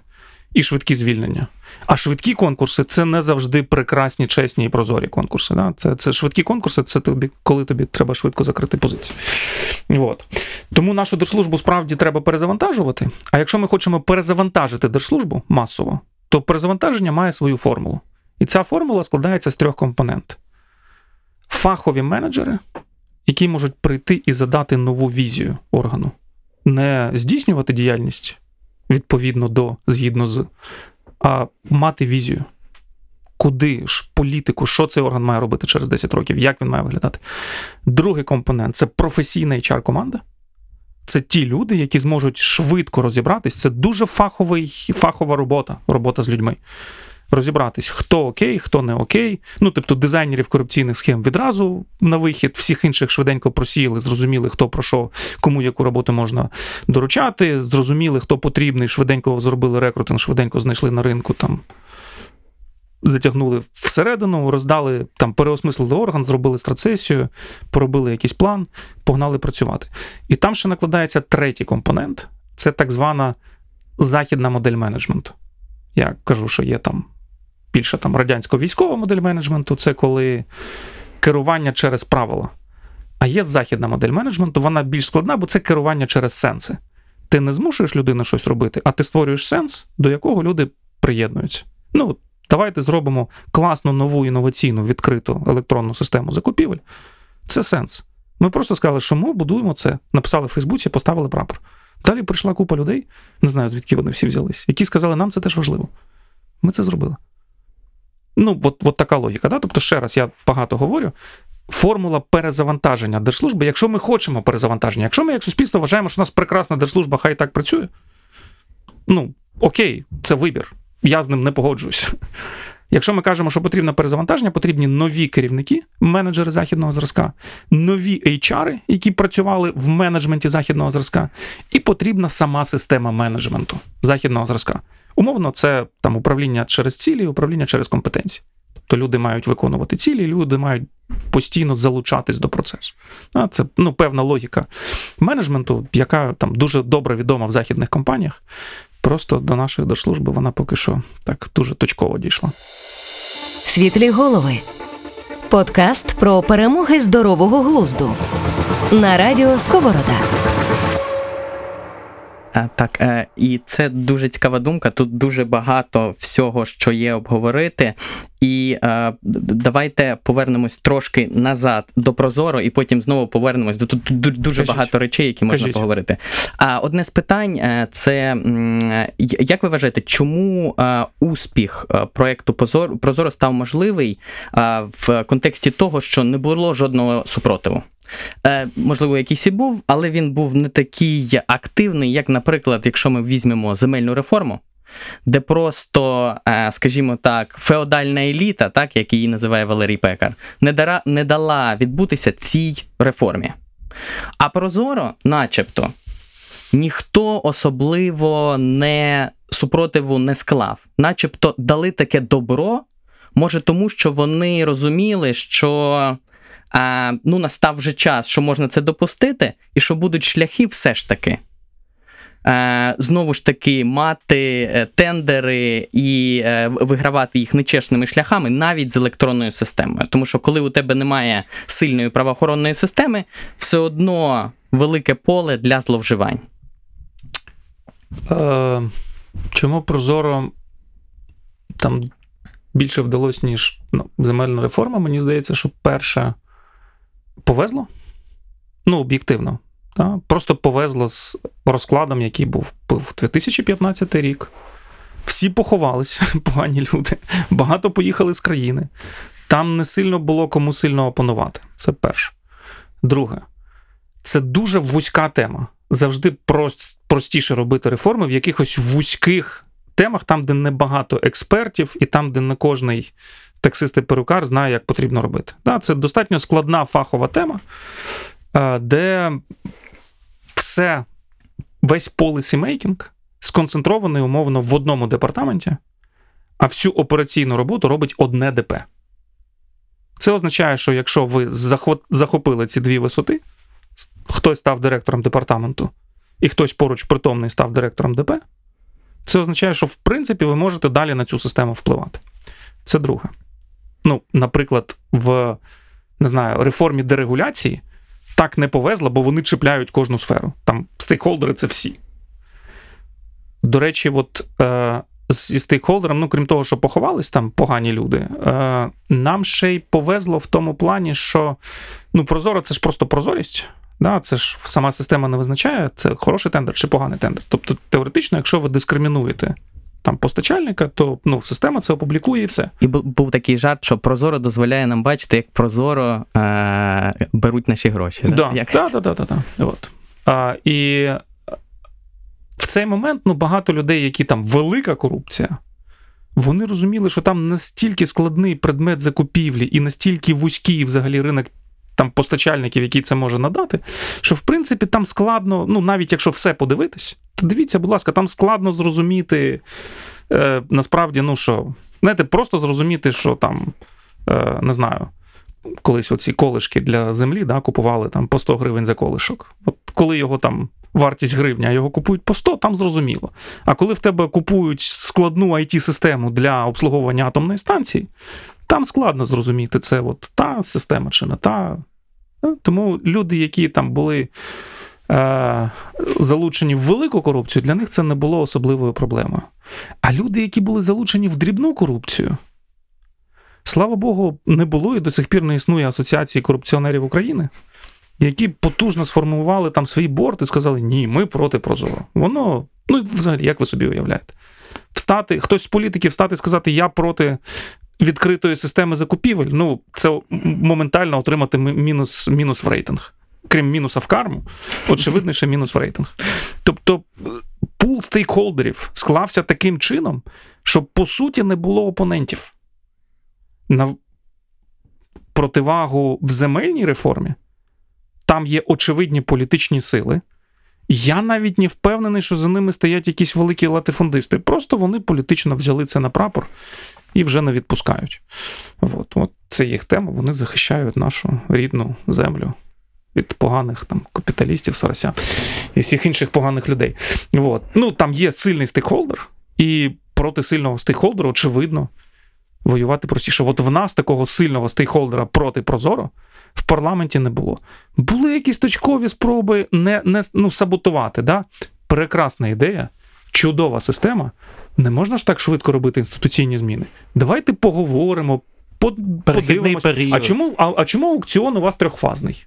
і швидкі звільнення. А швидкі конкурси це не завжди прекрасні, чесні і прозорі конкурси. Да? Це, це швидкі конкурси, це тобі, коли тобі треба швидко закрити позицію. От. Тому нашу держслужбу справді треба перезавантажувати. А якщо ми хочемо перезавантажити держслужбу масово, то перезавантаження має свою формулу. І ця формула складається з трьох компонентів фахові менеджери, які можуть прийти і задати нову візію органу, не здійснювати діяльність відповідно до, згідно з, а мати візію. Куди ж політику, що цей орган має робити через 10 років, як він має виглядати? Другий компонент це професійна HR-команда. Це ті люди, які зможуть швидко розібратись. Це дуже фаховий, фахова робота, робота з людьми розібратись, хто окей, хто не окей. Ну, тобто, дизайнерів корупційних схем відразу на вихід, всіх інших швиденько просіяли, зрозуміли, хто про що, кому яку роботу можна доручати, зрозуміли, хто потрібний, швиденько зробили рекрутинг, швиденько знайшли на ринку там. Затягнули всередину, роздали там, переосмислили орган, зробили страцесію, поробили якийсь план, погнали працювати. І там ще накладається третій компонент це так звана західна модель менеджменту. Я кажу, що є там більше там радянсько-військова модель менеджменту, це коли керування через правила. А є західна модель менеджменту, вона більш складна, бо це керування через сенси. Ти не змушуєш людину щось робити, а ти створюєш сенс, до якого люди приєднуються. Ну, давайте зробимо класну нову інноваційну відкриту електронну систему закупівель. Це сенс. Ми просто сказали, що ми будуємо це, написали в Фейсбуці, поставили прапор. Далі прийшла купа людей, не знаю, звідки вони всі взялись, які сказали, нам це теж важливо. Ми це зробили. Ну, от, от така логіка. Да? Тобто, ще раз, я багато говорю. Формула перезавантаження держслужби, якщо ми хочемо перезавантаження, якщо ми як суспільство вважаємо, що у нас прекрасна держслужба, хай так працює. Ну, окей, це вибір. Я з ним не погоджуюся. Якщо ми кажемо, що потрібно перезавантаження, потрібні нові керівники, менеджери західного зразка, нові HR, які працювали в менеджменті західного зразка, і потрібна сама система менеджменту західного зразка. Умовно, це там управління через цілі, управління через компетенції. Тобто люди мають виконувати цілі, люди мають постійно залучатись до процесу. Це ну, певна логіка менеджменту, яка там дуже добре відома в західних компаніях. Просто до нашої держслужби вона поки що так дуже точково дійшла. Світлі голови. Подкаст про перемоги здорового глузду. На радіо Сковорода. А, Так, е, і це дуже цікава думка. Тут дуже багато всього, що є обговорити. І е, давайте повернемось трошки назад до Прозоро, і потім знову повернемось до тут дуже Кажіть. багато речей, які можна Кажіть. поговорити. А одне з питань е, це як ви вважаєте, чому е, успіх е, проекту Прозоро, став можливий е, в контексті того, що не було жодного супротиву? Е, можливо, якийсь і був, але він був не такий активний, як, наприклад, якщо ми візьмемо земельну реформу, де просто, е, скажімо так, феодальна еліта, так як її називає Валерій Пекар, не, дара, не дала відбутися цій реформі. А прозоро, начебто, ніхто особливо не супротиву не склав, начебто дали таке добро, може, тому що вони розуміли, що а, ну, настав вже час, що можна це допустити, і що будуть шляхи все ж таки. Е, знову ж таки, мати е, тендери і е, вигравати їх нечесними шляхами навіть з електронною системою. Тому що коли у тебе немає сильної правоохоронної системи, все одно велике поле для зловживань. Е, чому Прозоро там більше вдалося, ніж ну, земельна реформа? Мені здається, що перше повезло. Ну, об'єктивно. Та? Просто повезло з розкладом, який був в 2015 рік. Всі поховались, *laughs* погані люди. Багато поїхали з країни. Там не сильно було кому сильно опанувати. Це перше. Друге, це дуже вузька тема. Завжди прост, простіше робити реформи в якихось вузьких темах, там, де небагато експертів, і там, де не кожний таксист і перукар знає, як потрібно робити. Да, це достатньо складна фахова тема, е, де все, весь policy-making сконцентрований умовно в одному департаменті, а всю операційну роботу робить одне ДП. Це означає, що якщо ви захопили ці дві висоти, хтось став директором департаменту, і хтось поруч притомний став директором ДП, це означає, що в принципі ви можете далі на цю систему впливати. Це друге. Ну, наприклад, в не знаю, реформі дерегуляції так не повезло, бо вони чіпляють кожну сферу. Там стейкхолдери це всі. До речі, от е, зі стейкхолдером, ну крім того, що поховались там погані люди, е, нам ще й повезло в тому плані, що ну, прозоро це ж просто прозорість. Да, Це ж сама система не визначає, це хороший тендер чи поганий тендер. Тобто, теоретично, якщо ви дискримінуєте там постачальника, то ну, система це опублікує і все. І був такий жарт, що Прозоро дозволяє нам бачити, як Прозоро е- беруть наші гроші. Да, да, да, да, да, да. От. А, І в цей момент ну, багато людей, які там велика корупція, вони розуміли, що там настільки складний предмет закупівлі і настільки вузький взагалі ринок там постачальників, які це може надати, що в принципі там складно, ну навіть якщо все подивитись, то дивіться, будь ласка, там складно зрозуміти е, насправді, ну що, знаєте, просто зрозуміти, що там, е, не знаю. Колись оці колишки для землі да, купували там по 100 гривень за колишок. От коли його там вартість гривня, його купують по 100, там зрозуміло. А коли в тебе купують складну it систему для обслуговування атомної станції, там складно зрозуміти, це от та система чи не та. Тому люди, які там були е, залучені в велику корупцію, для них це не було особливою проблемою. А люди, які були залучені в дрібну корупцію, слава Богу, не було і до сих пір не існує Асоціації корупціонерів України, які потужно сформували там свій борт і сказали, ні, ми проти Прозоро. Воно, ну взагалі, як ви собі уявляєте? Встати, хтось з політиків встати і сказати, я проти відкритої системи закупівель, ну це моментально отримати мінус мінус в рейтинг. Крім мінуса в карму, очевидно, ще мінус в рейтинг. Тобто пул стейкхолдерів склався таким чином, що по суті не було опонентів. На противагу в земельній реформі там є очевидні політичні сили. Я навіть не впевнений, що за ними стоять якісь великі латифундисти. Просто вони політично взяли це на прапор і вже не відпускають. От, от Це їх тема, вони захищають нашу рідну землю від поганих там капіталістів, соросян і всіх інших поганих людей. От. Ну, Там є сильний стейкхолдер, і проти сильного стейкхолдера, очевидно, воювати простіше. От в нас такого сильного стейкхолдера проти Прозоро в парламенті не було. Були якісь точкові спроби не, не ну, саботувати. Да? Прекрасна ідея, чудова система. Не можна ж так швидко робити інституційні зміни. Давайте поговоримо, подивимось. період. А чому, а, а чому аукціон у вас трьохфазний?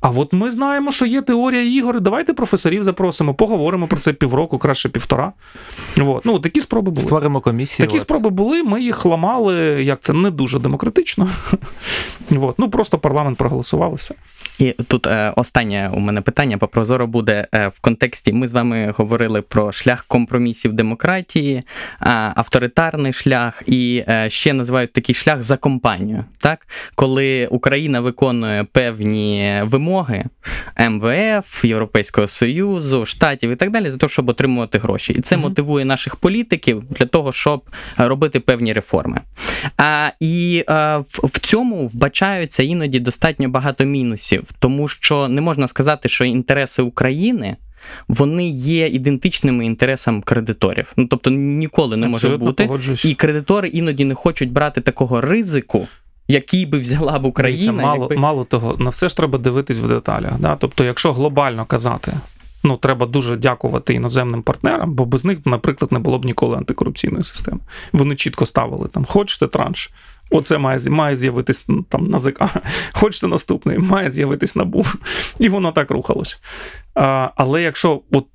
А от ми знаємо, що є теорія ігор. Давайте професорів запросимо, поговоримо про це півроку, краще півтора. От. Ну, Такі спроби були. Створимо комісію. Такі от. спроби були, ми їх ламали, як це не дуже демократично. *laughs* От. Ну, Просто парламент проголосував і все. І тут е, останнє у мене питання по Прозоро буде е, в контексті. Ми з вами говорили про шлях компромісів демократії, е, авторитарний шлях, і е, ще називають такий шлях за компанію. Так? Коли Україна виконує певні вимоги МВФ, Європейського Союзу, Штатів і так далі, за те, щоб отримувати гроші. І це Мгм. мотивує наших політиків для того, щоб робити певні реформи. А, і е, в, в цьому вбачаються іноді достатньо багато мінусів, тому що не можна сказати, що інтереси України. Вони є ідентичними інтересам кредиторів. Ну тобто ніколи не може бути. погоджуюсь. І кредитори іноді не хочуть брати такого ризику, який би взяла б Україна. Дивіться, мало, якби... мало того, на все ж треба дивитись в деталях. Да? Тобто, якщо глобально казати, ну треба дуже дякувати іноземним партнерам, бо без них, наприклад, не було б ніколи антикорупційної системи. Вони чітко ставили там: хочете транш, оце має має з'явитись там НАЗК, *laughs* хочете наступний, має з'явитись набу. І воно так рухалось. Але якщо от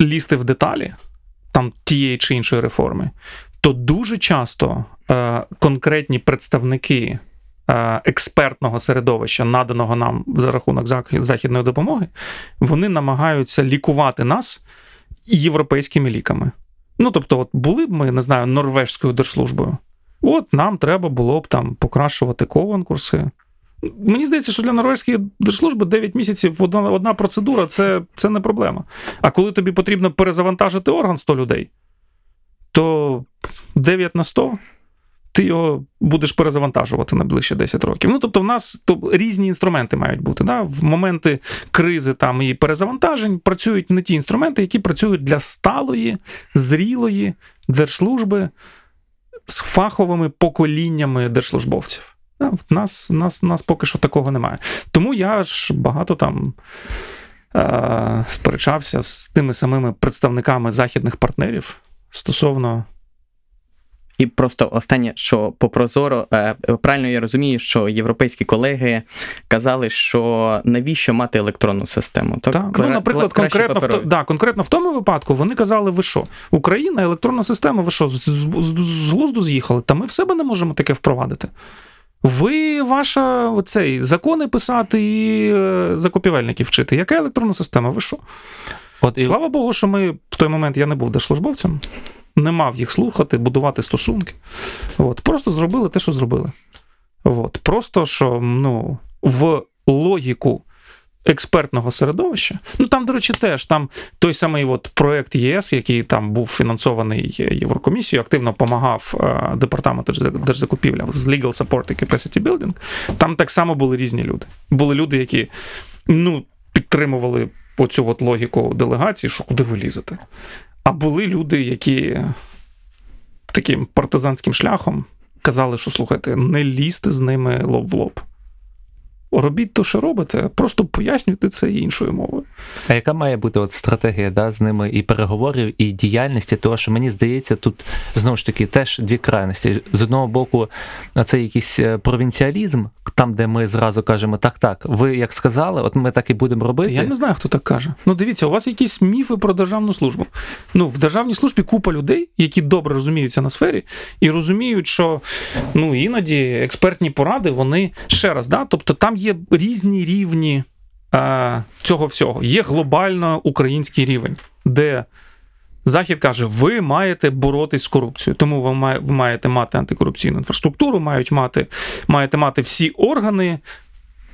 лізти в деталі там тієї чи іншої реформи, то дуже часто е, конкретні представники е, експертного середовища, наданого нам за рахунок західної допомоги, вони намагаються лікувати нас європейськими ліками. Ну, тобто, от були б ми, не знаю, норвежською держслужбою. От нам треба було б там покращувати конкурси. Мені здається, що для норвезької держслужби 9 місяців одна, одна процедура це, це не проблема. А коли тобі потрібно перезавантажити орган 100 людей, то 9 на 100 ти його будеш перезавантажувати на ближче 10 років. Ну, тобто, в нас то, різні інструменти мають бути. Да? В моменти кризи там і перезавантажень працюють не ті інструменти, які працюють для сталої, зрілої держслужби з фаховими поколіннями держслужбовців. В нас, нас, нас поки що такого немає. Тому я ж багато там е, сперечався з тими самими представниками західних партнерів стосовно І просто останнє, що по Прозоро, е, правильно я розумію, що європейські колеги казали, що навіщо мати електронну систему? Так, Так, ну, наприклад, краще конкретно в, то- да, конкретно в тому випадку вони казали, ви що, Україна, електронна система, ви що, з, з, з, з глузду з'їхали? Та ми в себе не можемо таке впровадити. Ви ваша оцей, закони писати і е, закупівельників вчити. Яка електронна система? Ви що? От і Слава Богу, що ми в той момент я не був держслужбовцем, не мав їх слухати, будувати стосунки. От, просто зробили те, що зробили. От, просто що ну, в логіку експертного середовища. Ну там, до речі, теж там той самий от проект ЄС, який там був фінансований Єврокомісією, активно допомагав е, департаменту держзакупівля з Legal Support і Capacity Building. Там так само були різні люди. Були люди, які ну, підтримували оцю от логіку делегації, що куди ви лізете. А були люди, які таким партизанським шляхом казали, що слухайте, не лізьте з ними лоб в лоб. Робіть то, що робите, просто пояснюйте це іншою мовою. А яка має бути от стратегія да, з ними і переговорів, і діяльності? Тому що мені здається, тут знову ж таки теж дві крайності. З одного боку, це якийсь е, провінціалізм, там, де ми зразу кажемо, так, так, ви як сказали, от ми так і будемо Та робити. я не знаю, хто так каже. Ну, дивіться, у вас якісь міфи про державну службу. Ну, в державній службі купа людей, які добре розуміються на сфері, і розуміють, що ну, іноді експертні поради, вони ще раз, да, тобто там є різні рівні е, цього всього. Є глобально український рівень, де Захід каже, ви маєте боротись з корупцією, тому ви ви маєте мати антикорупційну інфраструктуру, мають мати, маєте мати всі органи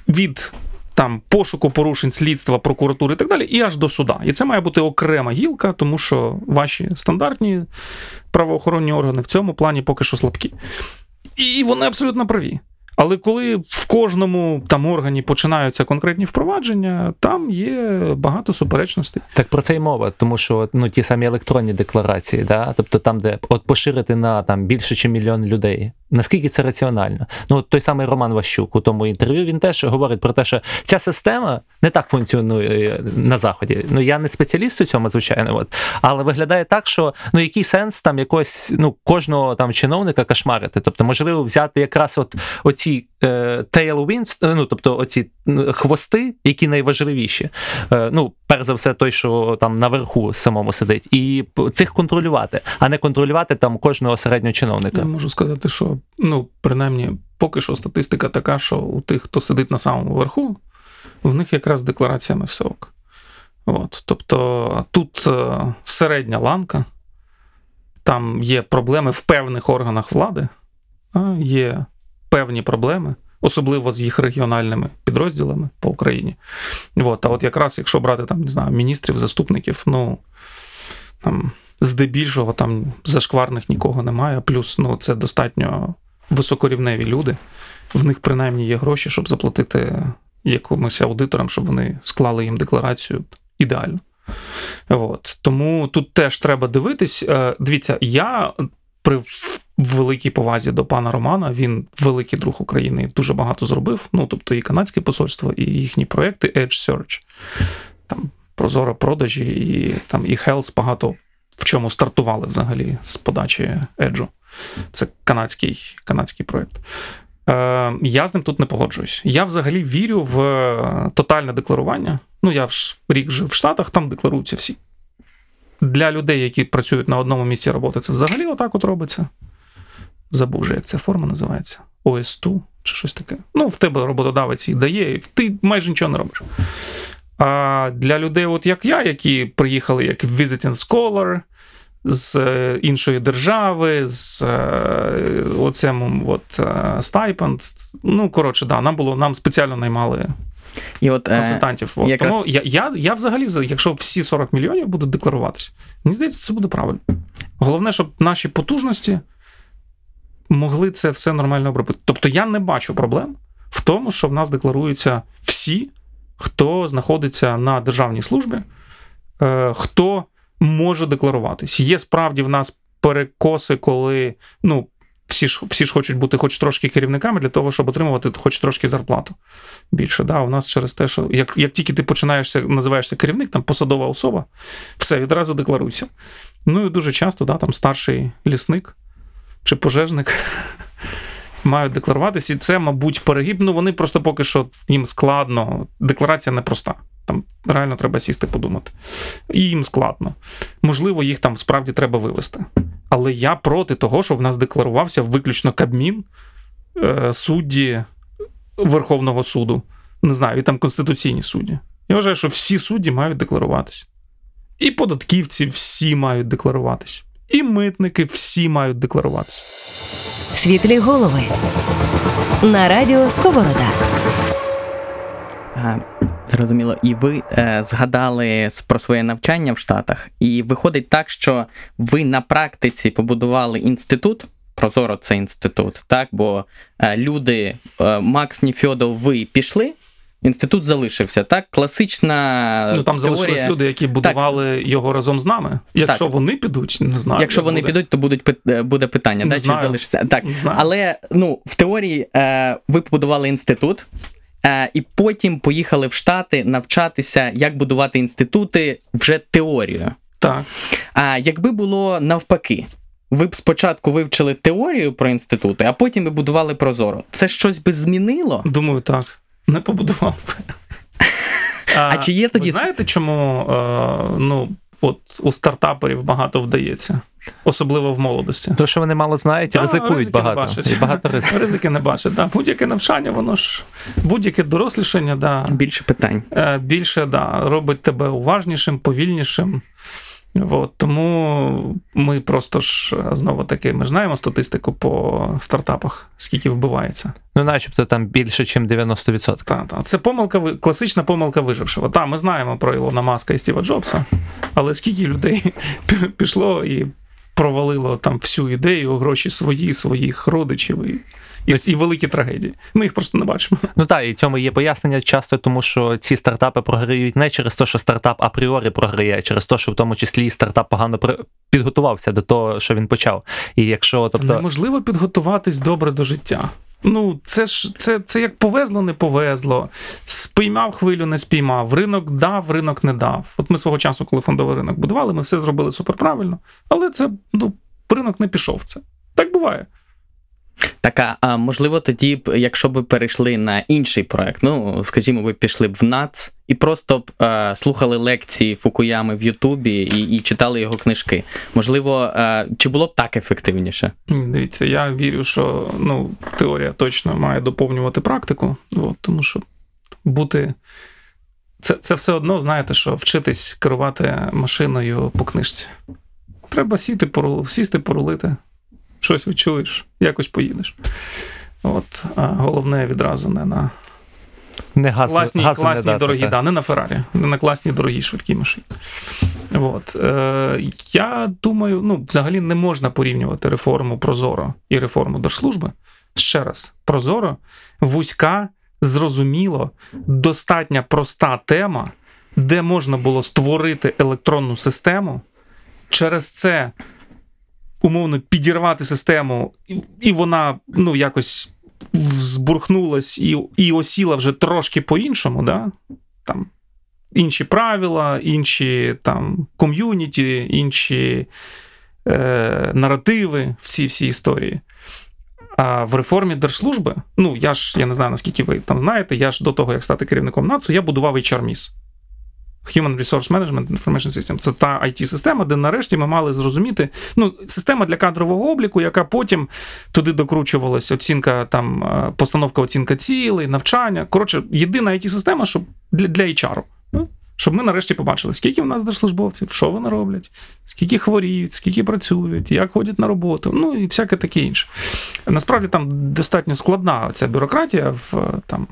від там пошуку порушень слідства, прокуратури і так далі, і аж до суда. І це має бути окрема гілка, тому що ваші стандартні правоохоронні органи в цьому плані поки що слабкі. І вони абсолютно праві. Але коли в кожному там органі починаються конкретні впровадження, там є багато суперечностей. Так про це й мова, тому що ну ті самі електронні декларації, да, тобто там, де от поширити на там більше чи мільйон людей. Наскільки це раціонально? Ну той самий Роман Ващук у тому інтерв'ю він теж говорить про те, що ця система не так функціонує на заході. Ну я не спеціаліст у цьому, звичайно, от але виглядає так, що ну який сенс там якось ну кожного там чиновника кошмарити. Тобто, можливо, взяти якраз от оці е, tailwinds, ну тобто оці хвости, які найважливіші. Е, ну, перш за все, той, що там наверху самому сидить, і цих контролювати, а не контролювати там кожного середнього чиновника. Я можу сказати, що ну, принаймні, поки що статистика така, що у тих, хто сидить на самому верху, в них якраз з деклараціями все ок. От, тобто тут е, середня ланка, там є проблеми в певних органах влади, є певні проблеми, особливо з їх регіональними підрозділами по Україні. От, а от якраз, якщо брати там, не знаю, міністрів, заступників, ну там здебільшого там зашкварних нікого немає. Плюс ну, це достатньо високорівневі люди. В них принаймні є гроші, щоб заплатити якомусь аудиторам, щоб вони склали їм декларацію ідеально. От. Тому тут теж треба дивитись. Е, Дивіться, я при великій повазі до пана Романа, він великий друг України, дуже багато зробив. Ну, тобто і канадське посольство, і їхні проекти Edge Search, там Прозоро продажі, і там і Health багато в чому стартували взагалі з подачі Edge. Це канадський, канадський проект. Е, я з ним тут не погоджуюсь. Я взагалі вірю в е, тотальне декларування. Ну, я ж рік жив в Штатах, там декларуються всі. Для людей, які працюють на одному місці роботи, це взагалі отак от робиться. Забув вже, як ця форма називається. ОС2 чи щось таке. Ну, в тебе роботодавець їх дає, і ти майже нічого не робиш. А для людей, от як я, які приїхали як visiting scholar з е, іншої держави, з е, оцем от стайпенд. Ну, коротше, да, нам було, нам спеціально наймали І от е, консультантів. От. якраз- Тому я, я, я взагалі, якщо всі 40 мільйонів будуть декларуватися, мені здається, це буде правильно. Головне, щоб наші потужності могли це все нормально обробити. Тобто я не бачу проблем в тому, що в нас декларуються всі, хто знаходиться на державній службі, хто може декларуватись. Є справді в нас перекоси, коли ну, всі ж, всі ж хочуть бути хоч трошки керівниками для того, щоб отримувати хоч трошки зарплату більше. Да? У нас через те, що як, як тільки ти починаєшся, називаєшся керівник, там посадова особа, все, відразу декларуйся. Ну і дуже часто, да, там старший лісник чи пожежник мають декларуватися, і це, мабуть, перегиб. Ну, вони просто поки що їм складно. Декларація непроста. Там реально треба сісти подумати. І їм складно. Можливо, їх там справді треба вивести. Але я проти того, що в нас декларувався виключно Кабмін, е, судді Верховного суду. Не знаю, і там конституційні судді. Я вважаю, що всі судді мають декларуватись. І податківці всі мають декларуватись. І митники всі мають декларуватись. Світлі голови. На радіо Сковорода. Зрозуміло, і ви е, згадали про своє навчання в Штатах, і виходить так, що ви на практиці побудували інститут. Прозоро це інститут, так? Бо е, люди, е, Макс Ніфьодов, ви пішли, інститут залишився, так? Класична. Ну там теорія... залишились люди, які будували його разом з нами. Якщо Так. вони підуть, не знаю. Якщо як вони буде. підуть, то будуть е, буде питання, Не да, чи залишиться. Так. Не знаю. Але ну, в теорії е, ви побудували інститут, е, і потім поїхали в Штати навчатися, як будувати інститути вже теорію. Так. А якби було навпаки, ви б спочатку вивчили теорію про інститути, а потім ви будували прозоро. Це щось би змінило? Думаю, так. Не побудував би. А чи є тоді- Ви знаєте, чому е, ну, от у стартаперів багато вдається? Особливо в молодості. То, що вони мало знають Та, ризикують ризики не багато. І багато *laughs* ризиків. Ризики не бачать. Да. Будь-яке навчання, воно ж будь-яке дорослішання, да, Більше питань. е, більше да, робить тебе уважнішим, повільнішим. От, тому ми просто ж е, знову таки ми ж знаємо статистику по стартапах, скільки вбивається. Ну, начебто там більше, ніж 90%. Та, та. Це помилка, класична помилка вижившого. Так, ми знаємо про Ілона Маска і Стіва Джобса, але скільки людей *laughs* пі- пішло і провалило там всю ідею, гроші свої, своїх родичів і, і, і великі трагедії. Ми їх просто не бачимо. Ну так, і цьому є пояснення часто, тому що ці стартапи програють не через те, що стартап апріорі програє, а через те, що в тому числі стартап погано підготувався до того, що він почав. І якщо, тобто, Неможливо підготуватись добре до життя. Ну, це ж це, це як повезло, не повезло. Спіймав хвилю, не спіймав. Ринок дав, ринок не дав. От ми свого часу, коли фондовий ринок будували, ми все зробили суперправильно, але це ну, ринок не пішов це. Так буває. Така, а можливо, тоді б, якщо б ви перейшли на інший проект, ну скажімо, ви пішли б в НАЦ і просто б е, слухали лекції Фукуями в Ютубі і, і читали його книжки. Можливо, е, чи було б так ефективніше? Ні, Дивіться, я вірю, що ну, теорія точно має доповнювати практику, от, тому що бути. Це, це все одно, знаєте, що вчитись керувати машиною по книжці. Треба сіти, сісти, порулити, щось відчуєш, якось поїдеш. От, а головне відразу не на Не газу, класні, газу класні не дорогі, так. да, не на Феррарі, не на класній дорогій швидкій машині. От. Е, я думаю, ну, взагалі не можна порівнювати реформу Прозоро і реформу Держслужби. Ще раз, Прозоро, вузька, зрозуміло, достатньо проста тема, де можна було створити електронну систему, через це умовно підірвати систему, і- вона ну, якось збурхнулась і, і осіла вже трошки по-іншому, да? там інші правила, інші там ком'юніті, інші е, наративи в цій всій історії. А в реформі держслужби, ну я ж я не знаю, наскільки ви там знаєте, я ж до того, як стати керівником НАЦУ, я будував HRMIS. Human Resource Management Information System. Це та IT-система, де нарешті ми мали зрозуміти. Ну, система для кадрового обліку, яка потім туди докручувалась оцінка, там, е, постановка оцінка цілей, навчання. Коротше, єдина IT-система, щоб для, для HR. ну, Щоб ми нарешті побачили, скільки в нас держслужбовців, що вони роблять, скільки хворіють, скільки працюють, як ходять на роботу, ну і всяке таке інше. Насправді там достатньо складна ця бюрократія в е, там.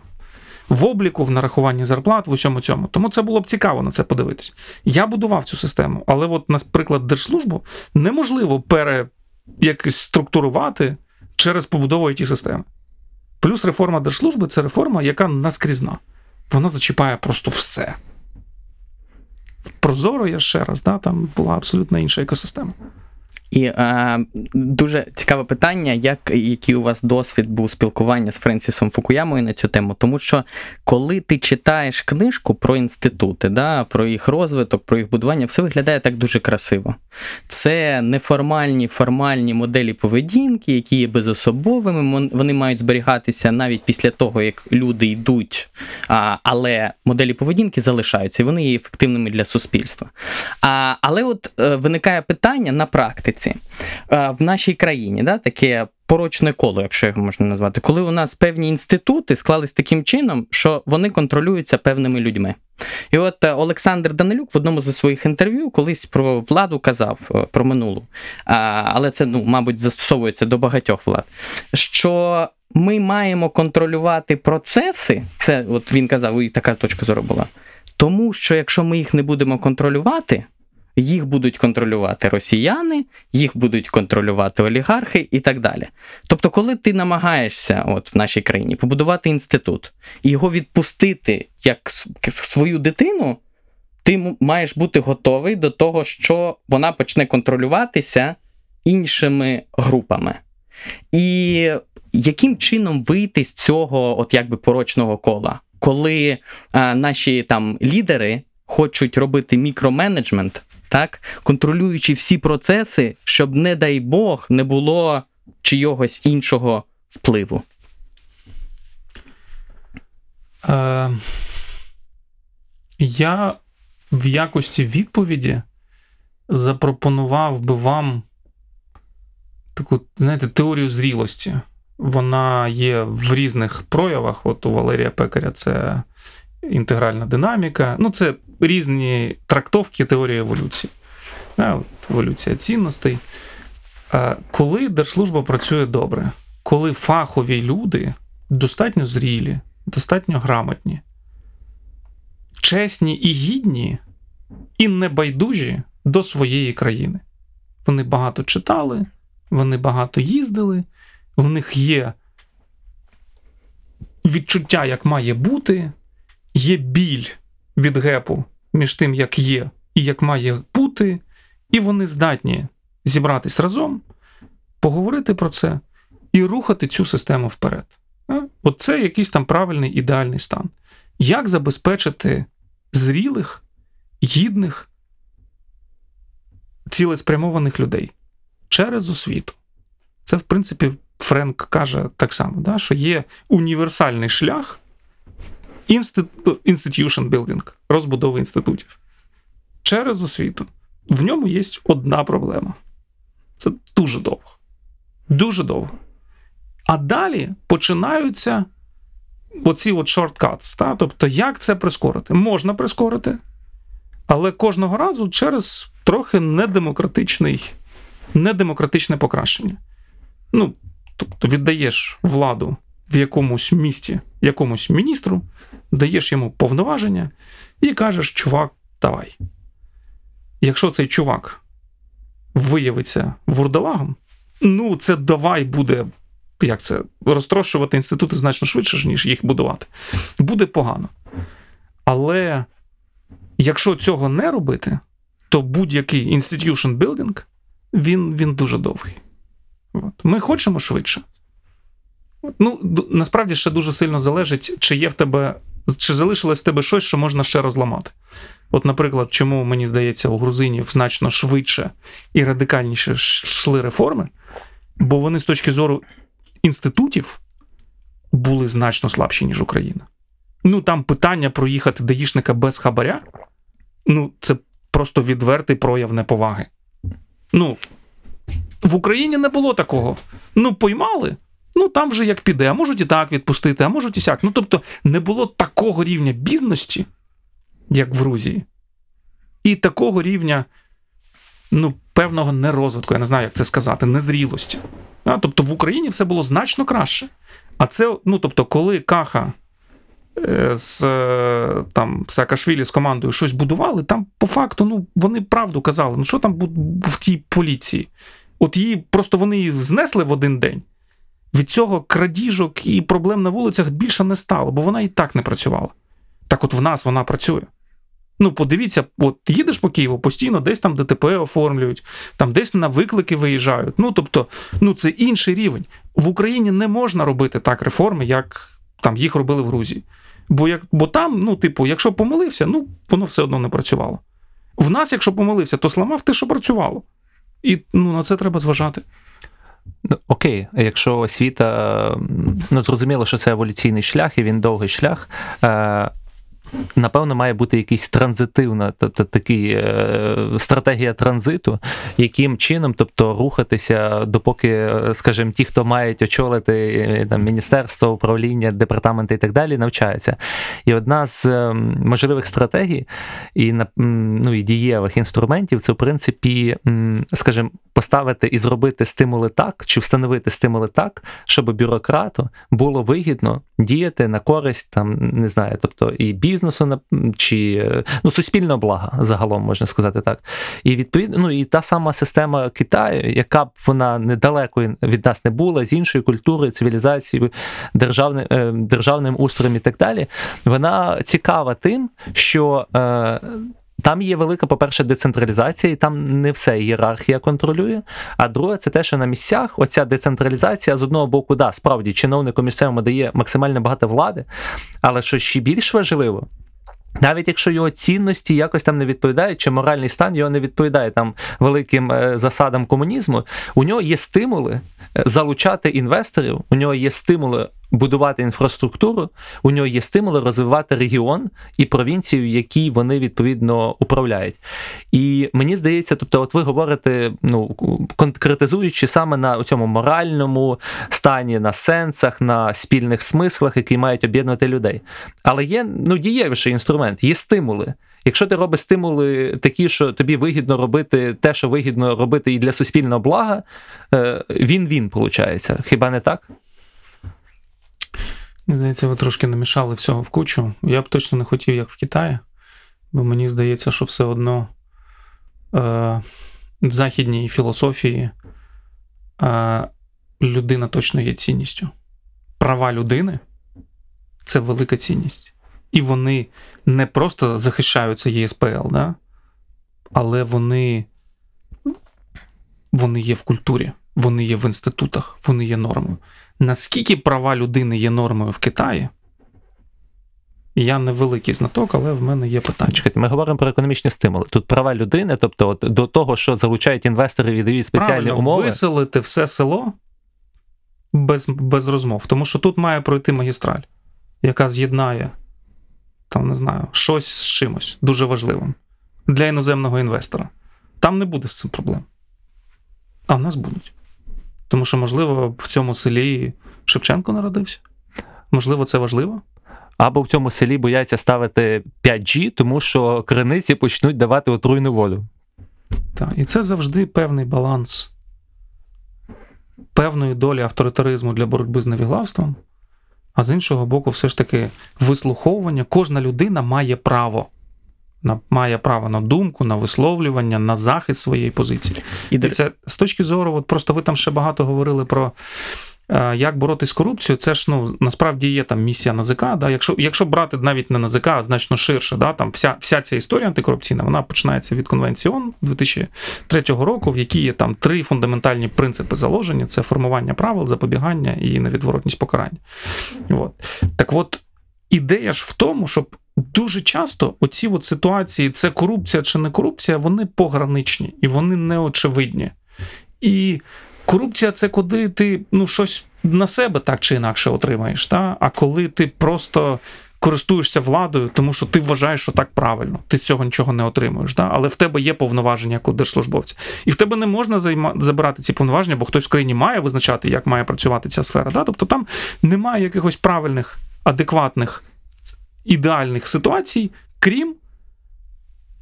В обліку, в нарахуванні зарплат, в усьому цьому. Тому це було б цікаво на це подивитися. Я будував цю систему, але, от, наприклад, держслужбу неможливо пере якось структурувати через побудову it системи. Плюс реформа держслужби це реформа, яка наскрізна. Вона зачіпає просто все. Прозоро я ще раз, да, там була абсолютно інша екосистема. І е, дуже цікаве питання, як, який у вас досвід був спілкування з Френсісом Фукуямою на цю тему. Тому що коли ти читаєш книжку про інститути, да, про їх розвиток, про їх будування, все виглядає так дуже красиво. Це неформальні формальні моделі поведінки, які є безособовими. Вони мають зберігатися навіть після того, як люди йдуть, а, але моделі поведінки залишаються, і вони є ефективними для суспільства. А, але от е, виникає питання на практиці. Е, в нашій країні да, таке порочне коло, якщо його можна назвати, коли у нас певні інститути склались таким чином, що вони контролюються певними людьми. І от е, Олександр Данилюк в одному зі своїх інтерв'ю колись про владу казав е, про минулу, але це, ну, мабуть, застосовується до багатьох влад, що ми маємо контролювати процеси. Це от він казав, і така точка зору була. Тому що якщо ми їх не будемо контролювати, їх будуть контролювати росіяни, їх будуть контролювати олігархи і так далі. Тобто, коли ти намагаєшся от в нашій країні побудувати інститут і його відпустити як свою дитину, ти маєш бути готовий до того, що вона почне контролюватися іншими групами. І яким чином вийти з цього от якби порочного кола, коли а, наші там лідери хочуть робити мікроменеджмент, так, контролюючи всі процеси, щоб, не дай Бог, не було чийогось іншого впливу. Е, я в якості відповіді запропонував би вам таку, знаєте, теорію зрілості. Вона є в різних проявах. От у Валерія Пекаря це інтегральна динаміка. Ну, це різні трактовки теорії еволюції. Да, от еволюція цінностей. Коли держслужба працює добре, коли фахові люди достатньо зрілі, достатньо грамотні, чесні і гідні, і небайдужі до своєї країни. Вони багато читали, вони багато їздили, в них є відчуття, як має бути, є біль від гепу між тим, як є і як має бути, і вони здатні зібратись разом, поговорити про це і рухати цю систему вперед. А? От це якийсь там правильний ідеальний стан. Як забезпечити зрілих, гідних, цілеспрямованих людей через освіту? Це, в принципі, Френк каже так само, да, що є універсальний шлях institution building, розбудови інститутів через освіту. В ньому є одна проблема. Це дуже довго. Дуже довго. А далі починаються оці от та? тобто, як це прискорити? Можна прискорити, але кожного разу через трохи недемократичний, недемократичне покращення. Ну, тобто віддаєш владу в якомусь місті, якомусь міністру, даєш йому повноваження і кажеш, чувак, давай. Якщо цей чувак виявиться вурдалагом, ну це давай буде, як це, розтрошувати інститути значно швидше, ніж їх будувати. Буде погано. Але якщо цього не робити, то будь-який institution building, він, він дуже довгий. От. Ми хочемо швидше. Ну, насправді ще дуже сильно залежить, чи є в тебе, чи залишилось в тебе щось, що можна ще розламати. От, наприклад, чому мені здається, у грузинів значно швидше і радикальніше йшли реформи, бо вони з точки зору інститутів були значно слабші, ніж Україна. Ну, там питання проїхати даїшника без хабаря, ну, це просто відвертий прояв неповаги. Ну, в Україні не було такого. Ну, поймали. Ну, там вже як піде, а можуть і так відпустити, а можуть і сяк. Ну, тобто, не було такого рівня бідності, як в Грузії, і такого рівня, ну, певного нерозвитку, я не знаю, як це сказати, незрілості. А, тобто в Україні все було значно краще. А це, ну, тобто, коли Каха е, з е, там, Саакашвілі з командою щось будували, там по факту ну, вони правду казали, ну що там в тій поліції? От її просто вони її знесли в один день. Від цього крадіжок і проблем на вулицях більше не стало, бо вона і так не працювала. Так от в нас вона працює. Ну, подивіться, от їдеш по Києву, постійно десь там ДТП оформлюють, там десь на виклики виїжджають. Ну, тобто, ну це інший рівень. В Україні не можна робити так реформи, як там їх робили в Грузії. Бо, як, бо там, ну, типу, якщо помилився, ну, воно все одно не працювало. В нас, якщо помилився, то сламав те, що працювало. І ну, на це треба зважати. Ну, Окей, якщо освіта, ну зрозуміло, що це еволюційний шлях, і він довгий шлях. Напевно, має бути якась транзитивна, тобто такий е, стратегія транзиту, яким чином, тобто рухатися, допоки, е, скажімо, ті, хто мають очолити е, там, міністерство, управління, департаменти і так далі, навчаються. І одна з е, можливих стратегій і, ну, і дієвих інструментів це, в принципі, скажімо, поставити і зробити стимули так, чи встановити стимули так, щоб бюрократу було вигідно діяти на користь там, не знаю, тобто і бізнесу на- чи е, ну, суспільного блага загалом можна сказати так. І відповідно, ну і та сама система Китаю, яка б вона недалеко від нас не була, з іншої культури, цивілізації, державним, е, державним устроєм і так далі, вона цікава тим, що. Там є велика, по-перше, децентралізація, і там не все ієрархія контролює. А друге, це те, що на місцях оця децентралізація з одного боку, да, справді чиновнику місцевому дає максимально багато влади, але що ще більш важливо. Навіть якщо його цінності якось там не відповідають, чи моральний стан його не відповідає там великим е, засадам комунізму, у нього є стимули е, залучати інвесторів, у нього є стимули будувати інфраструктуру, у нього є стимули розвивати регіон і провінцію, які вони відповідно управляють. І мені здається, тобто, от ви говорите, ну конкретизуючи саме на цьому моральному стані, на сенсах, на спільних смислах, які мають об'єднувати людей. Але є ну дієвіший інструмент, є стимули. Якщо ти робиш стимули такі, що тобі вигідно робити те, що вигідно робити і для суспільного блага, е, він-він виходить. Хіба не так? Здається, ви трошки намішали всього в кучу. Я б точно не хотів, як в Китаї, бо мені здається, що все одно е, в західній філософії е, людина точно є цінністю. Права людини це велика цінність. І вони не просто захищаються ЄСПЛ, да? але вони, вони є в культурі, вони є в інститутах, вони є нормою. Наскільки права людини є нормою в Китаї? Я не великий знаток, але в мене є питання. Чекайте, ми говоримо про економічні стимули. Тут права людини, тобто от, до того, що залучають інвестори і дають спеціальні Правильно, умови. виселити все село без, без розмов. Тому що тут має пройти магістраль, яка з'єднає, там, не знаю, щось з чимось дуже важливим для іноземного інвестора. Там не буде з цим проблем. А в нас будуть. Тому що, можливо, в цьому селі Шевченко народився. Можливо, це важливо. Або в цьому селі бояться ставити 5G, тому що криниці почнуть давати отруйну воду. Так. І це завжди певний баланс певної долі авторитаризму для боротьби з невіглавством, а з іншого боку, все ж таки вислуховування. Кожна людина має право. На, має право на думку, на висловлювання, на захист своєї позиції. І, це з точки зору, от просто ви там ще багато говорили про е, як боротись з корупцією. Це ж ну насправді є там місія НАЗК. Да? Якщо, якщо брати навіть не НАЗК, а значно ширше, да? там вся, вся ця історія антикорупційна, вона починається від Конвенції ООН 2003 року, в якій є там три фундаментальні принципи заложення: це формування правил, запобігання і невідворотність покарання. От. Так от, ідея ж в тому, щоб. Дуже часто оці от ситуації, це корупція чи не корупція, вони пограничні і вони неочевидні. І корупція це коли ти ну, щось на себе так чи інакше отримаєш. Та? А коли ти просто користуєшся владою, тому що ти вважаєш, що так правильно, ти з цього нічого не отримуєш. Та? Але в тебе є повноваження як у держслужбовця. І в тебе не можна займа... забирати ці повноваження, бо хтось в країні має визначати, як має працювати ця сфера. Та? Тобто там немає якихось правильних, адекватних, ідеальних ситуацій, крім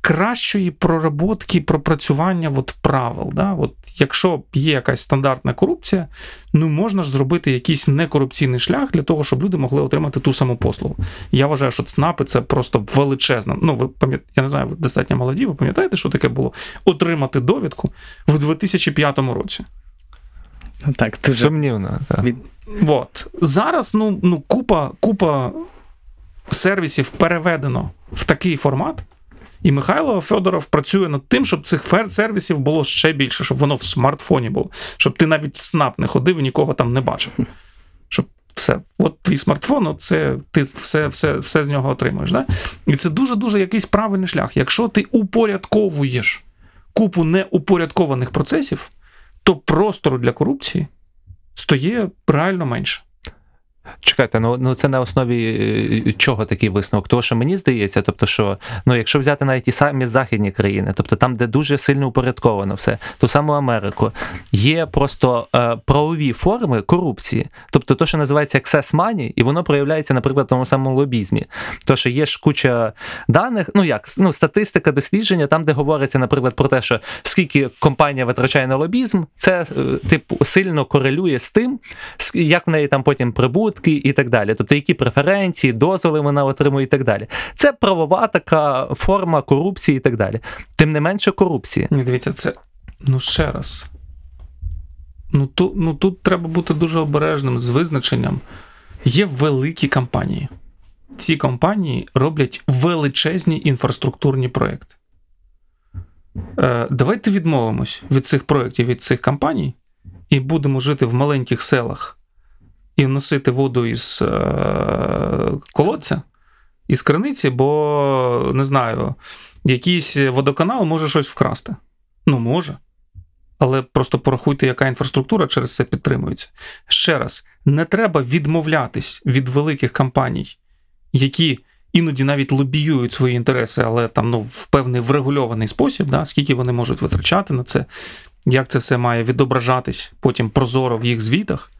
кращої проработки, пропрацювання от правил. Да? От якщо є якась стандартна корупція, ну можна ж зробити якийсь некорупційний шлях для того, щоб люди могли отримати ту саму послугу. Я вважаю, що ЦНАПи це просто величезно. Ну, ви пам'ятаєте, я не знаю, ви достатньо молоді, ви пам'ятаєте, що таке було? Отримати довідку в 2005 році. Так, дуже Сумнівно. Так. від... От. Зараз ну, ну, купа, купа сервісів переведено в такий формат. І Михайло Федоров працює над тим, щоб цих сервісів було ще більше, щоб воно в смартфоні було, щоб ти навіть в СНАП не ходив і нікого там не бачив. Щоб все, от твій смартфон, от це ти все, все, все з нього отримуєш. Да? І це дуже-дуже якийсь правильний шлях. Якщо ти упорядковуєш купу неупорядкованих процесів, то простору для корупції стає реально менше. Чекайте, ну, ну це на основі е, чого такий висновок? Того, що мені здається, тобто, що ну, якщо взяти навіть ті самі західні країни, тобто там, де дуже сильно упорядковано все, ту саму Америку, є просто е, правові форми корупції, тобто то, що називається excess money, і воно проявляється, наприклад, в тому самому лобізмі. То, що є ж куча даних, ну як ну, статистика, дослідження, там, де говориться, наприклад, про те, що скільки компанія витрачає на лобізм, це е, типу сильно корелює з тим, як в неї там потім прибутки і так далі. Тобто, які преференції, дозволи вона отримує і так далі. Це правова така форма корупції і так далі. Тим не менше корупції. Ні, дивіться, це. Ну, ще раз. Ну, ту, ну тут треба бути дуже обережним з визначенням. Є великі компанії. Ці компанії роблять величезні інфраструктурні проекти. Е, давайте відмовимось від цих проєктів, від цих компаній, і будемо жити в маленьких селах і носити воду із е, колодця, із криниці, бо не знаю, якийсь водоканал може щось вкрасти. Ну, може. Але просто порахуйте, яка інфраструктура через це підтримується. Ще раз, не треба відмовлятись від великих компаній, які іноді навіть лобіюють свої інтереси, але там ну, в певний врегульований спосіб, да, скільки вони можуть витрачати на це, як це все має відображатись потім прозоро в їх звітах.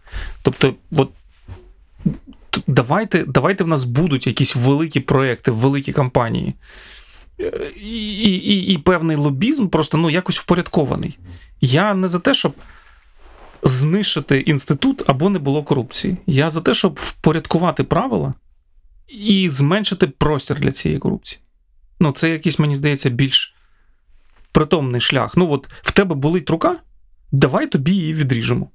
Тобто, от давайте, давайте в нас будуть якісь великі проекти, великі компанії. І, і, і певний лобізм просто ну, якось впорядкований. Я не за те, щоб знищити інститут або не було корупції. Я за те, щоб впорядкувати правила і зменшити простір для цієї корупції. Ну, це якийсь, мені здається, більш притомний шлях. Ну, от в тебе болить рука, давай тобі її відріжемо.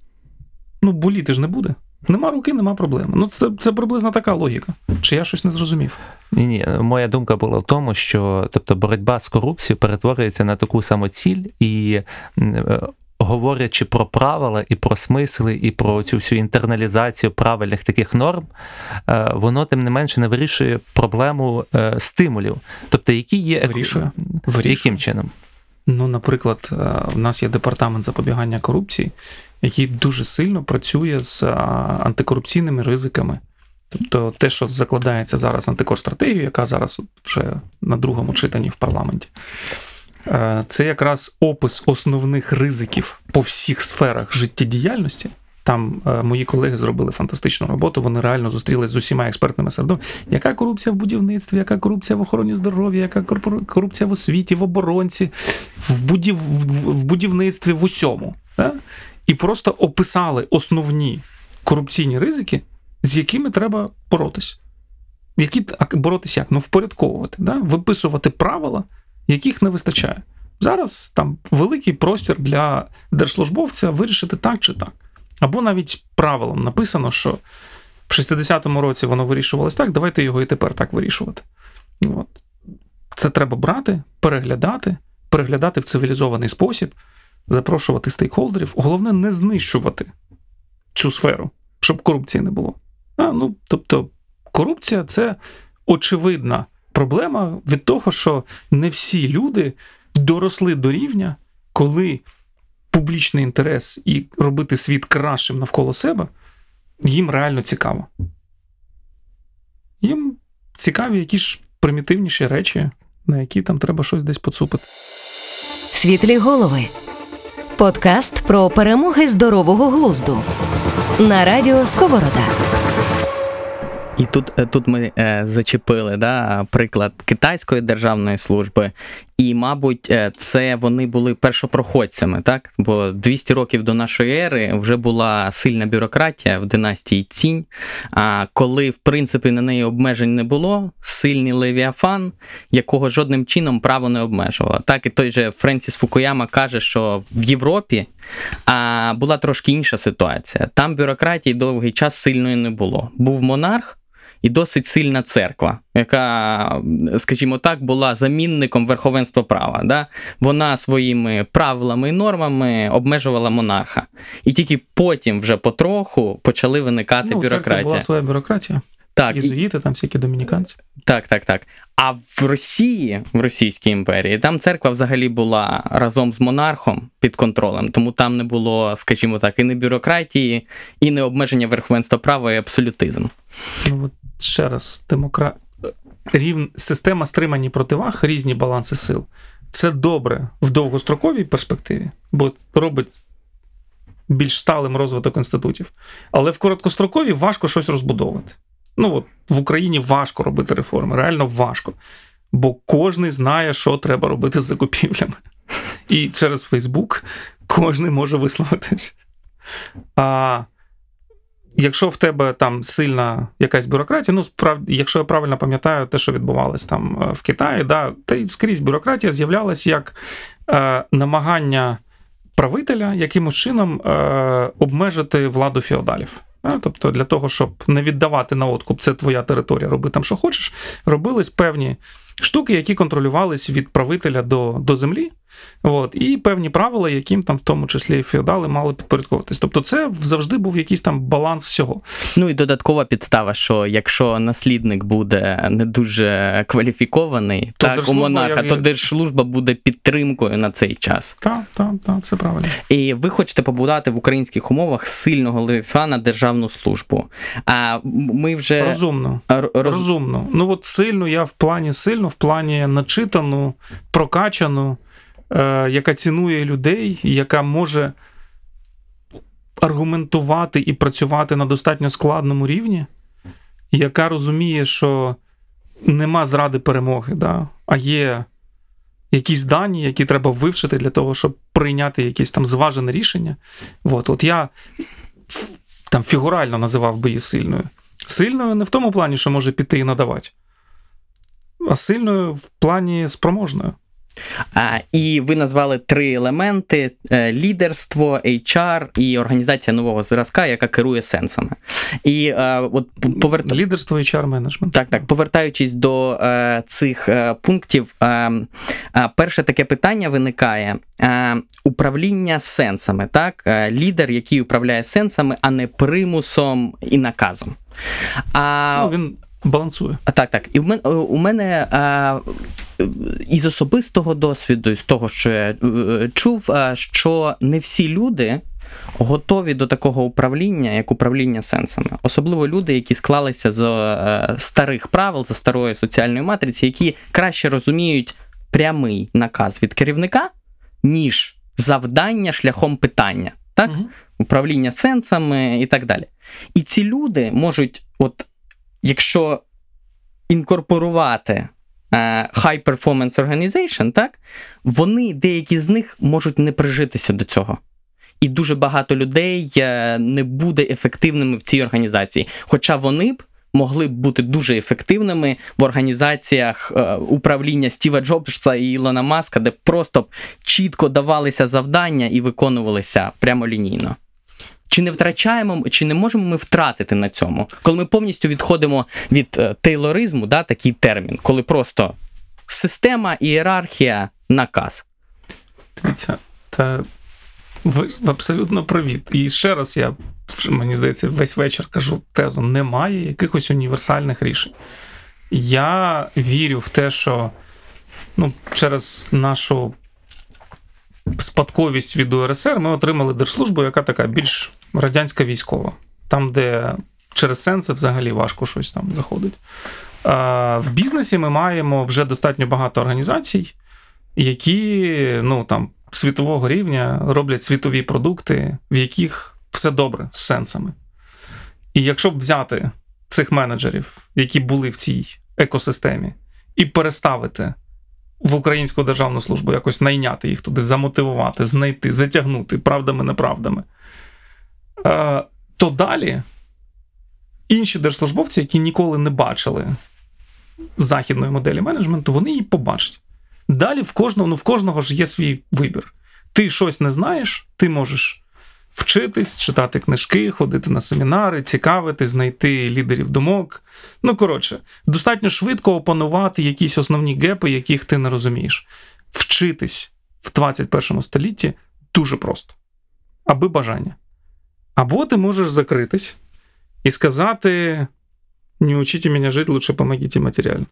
Ну, боліти ж не буде. Нема руки, нема проблеми. Ну, це, це приблизно така логіка. Чи я щось не зрозумів? Ні, ні, моя думка була в тому, що тобто боротьба з корупцією перетворюється на таку саму ціль і. е, Говорячи про правила і про смисли, і про цю всю інтерналізацію правильних таких норм, е, воно тим не менше не вирішує проблему е, стимулів. Тобто, які є Вирішує. Вирішує. яким чином? Ну, наприклад, е, в нас є департамент запобігання корупції, який дуже сильно працює з антикорупційними ризиками. Тобто те, що закладається зараз антикорстратегію, яка зараз вже на другому читанні в парламенті, е, це якраз опис основних ризиків по всіх сферах життєдіяльності, Там е, мої колеги зробили фантастичну роботу. Вони реально зустрілись з усіма експертними середовищами. Яка корупція в будівництві, яка корупція в охороні здоров'я, яка корупція в освіті, в оборонці, в, будів, в- будівництві, в усьому. Да? І просто описали основні корупційні ризики, з якими треба боротись. Які боротись як? Ну, впорядковувати, да? виписувати правила, яких не вистачає. Зараз там великий простір для держслужбовця вирішити так чи так. Або навіть правилом написано, що в 60-му році воно вирішувалось так, давайте його і тепер так вирішувати. От. Це треба брати, переглядати, переглядати в цивілізований спосіб, запрошувати стейкхолдерів. Головне не знищувати цю сферу, щоб корупції не було. А, ну, тобто, корупція це очевидна проблема від того, що не всі люди доросли до рівня, коли публічний інтерес і робити світ кращим навколо себе їм реально цікаво. Їм цікаві якісь примітивніші речі, на які там треба щось десь поцупити. Світлі голови. Подкаст про перемоги здорового глузду. На радіо Сковорода. І тут, е, тут ми е, зачепили да, приклад китайської державної служби, і, мабуть, е, це вони були першопроходцями, так? Бо 200 років до нашої ери вже була сильна бюрократія в династії Цінь. А коли, в принципі, на неї обмежень не було, сильний левіафан, якого жодним чином право не обмежувало. Так і той же Френсіс Фукуяма каже, що в Європі а, була трошки інша ситуація. Там бюрократії довгий час сильної не було. Був монарх і досить сильна церква, яка, скажімо так, була замінником верховенства права. Да? Вона своїми правилами і нормами обмежувала монарха. І тільки потім, вже потроху, почали виникати Ну, бюрократія. була своя бюрократія. Так, і- Єзуїти, там всякі домініканці. так, так, так. А в Росії, в Російській імперії, там церква взагалі була разом з монархом під контролем, тому там не було, скажімо так, і не бюрократії, і не обмеження верховенства права і абсолютизм. Ну, от ще раз, демокра... Рів... система стримані противаг, різні баланси сил. Це добре в довгостроковій перспективі, бо робить більш сталим розвиток інститутів. Але в короткостроковій важко щось розбудовувати. Ну от в Україні важко робити реформи, реально важко. Бо кожен знає, що треба робити з закупівлями. І через Фейсбук кожен може висловитись. А якщо в тебе там сильна якась бюрократія, ну справді, якщо я правильно пам'ятаю, те, що відбувалось там е, в Китаї, да, та й скрізь бюрократія з'являлась як е, намагання правителя якимось чином е, обмежити владу феодалів. Да? Тобто для того, щоб не віддавати на откуп, це твоя територія, роби там, що хочеш, робились певні штуки, які контролювались від правителя до, до землі. От, і певні правила, яким там в тому числі феодали мали підпорядковуватись. Тобто, це завжди був якийсь там баланс всього. Ну і додаткова підстава, що якщо наслідник буде не дуже кваліфікований, То так у монарха, як- то держслужба буде підтримкою на цей час. Так, так, так, все правильно. І ви хочете побудувати в українських умовах сильного левіафана державну службу. А ми вже Розумно. роз... Розумно. Ну от сильно я в плані сильно, в плані начитану, прокачану, яка цінує людей, яка може аргументувати і працювати на достатньо складному рівні, яка розуміє, що нема зради перемоги, да? а є якісь дані, які треба вивчити для того, щоб прийняти якесь там зважене рішення. От, от я там фігурально називав би її сильною. Сильною не в тому плані, що може піти і надавати, а сильною в плані спроможною. А, і ви назвали три елементи: е, лідерство, HR і організація нового зразка, яка керує сенсами. І е, от поверта... Лідерство HR менеджмент. Так, так, повертаючись до е, цих е, пунктів, е, е, перше таке питання виникає: е, управління сенсами, так? Е, лідер, який управляє сенсами, а не примусом і наказом. А, Ну, він балансує. а, Так, так. І в мене, у мене а, із особистого досвіду, з того, що я е, чув, а, що не всі люди готові до такого управління, як управління сенсами. Особливо люди, які склалися з е, старих правил, за старої соціальної матриці, які краще розуміють прямий наказ від керівника, ніж завдання шляхом питання. так? Мгм. управління сенсами і так далі. І ці люди можуть, от якщо інкорпорувати е, High Performance Organization, так, вони, деякі з них можуть не прижитися до цього. І дуже багато людей е, не буде ефективними в цій організації. Хоча вони б могли б бути дуже ефективними в організаціях е, управління Стіва Джобса і Ілона Маска, де просто б чітко давалися завдання і виконувалися прямолінійно. Чи не втрачаємо, чи не можемо ми втратити на цьому, коли ми повністю відходимо від е, тейлоризму, да, такий термін, коли просто система, ієрархія, наказ. Дивіться, та ви абсолютно праві. І ще раз я мені здається, весь вечір кажу тезу: немає якихось універсальних рішень. Я вірю в те, що ну, через нашу спадковість від УРСР ми отримали держслужбу, яка така більш радянська військова, там, де через сенси взагалі важко щось там заходить. В бізнесі ми маємо вже достатньо багато організацій, які ну, там, світового рівня роблять світові продукти, в яких все добре з сенсами. І якщо б взяти цих менеджерів, які були в цій екосистемі, і переставити в українську державну службу, якось найняти їх туди, замотивувати, знайти, затягнути правдами, неправдами, е, то далі інші держслужбовці, які ніколи не бачили західної моделі менеджменту, вони її побачать. Далі в кожного, ну в кожного ж є свій вибір. Ти щось не знаєш, ти можеш вчитись, читати книжки, ходити на семінари, цікавити, знайти лідерів думок. Ну, коротше, достатньо швидко опанувати якісь основні гепи, яких ти не розумієш. Вчитись в 21 столітті дуже просто, аби бажання. Або ти можеш закритись і сказати: не учите мене жити, лучше помогите матеріально.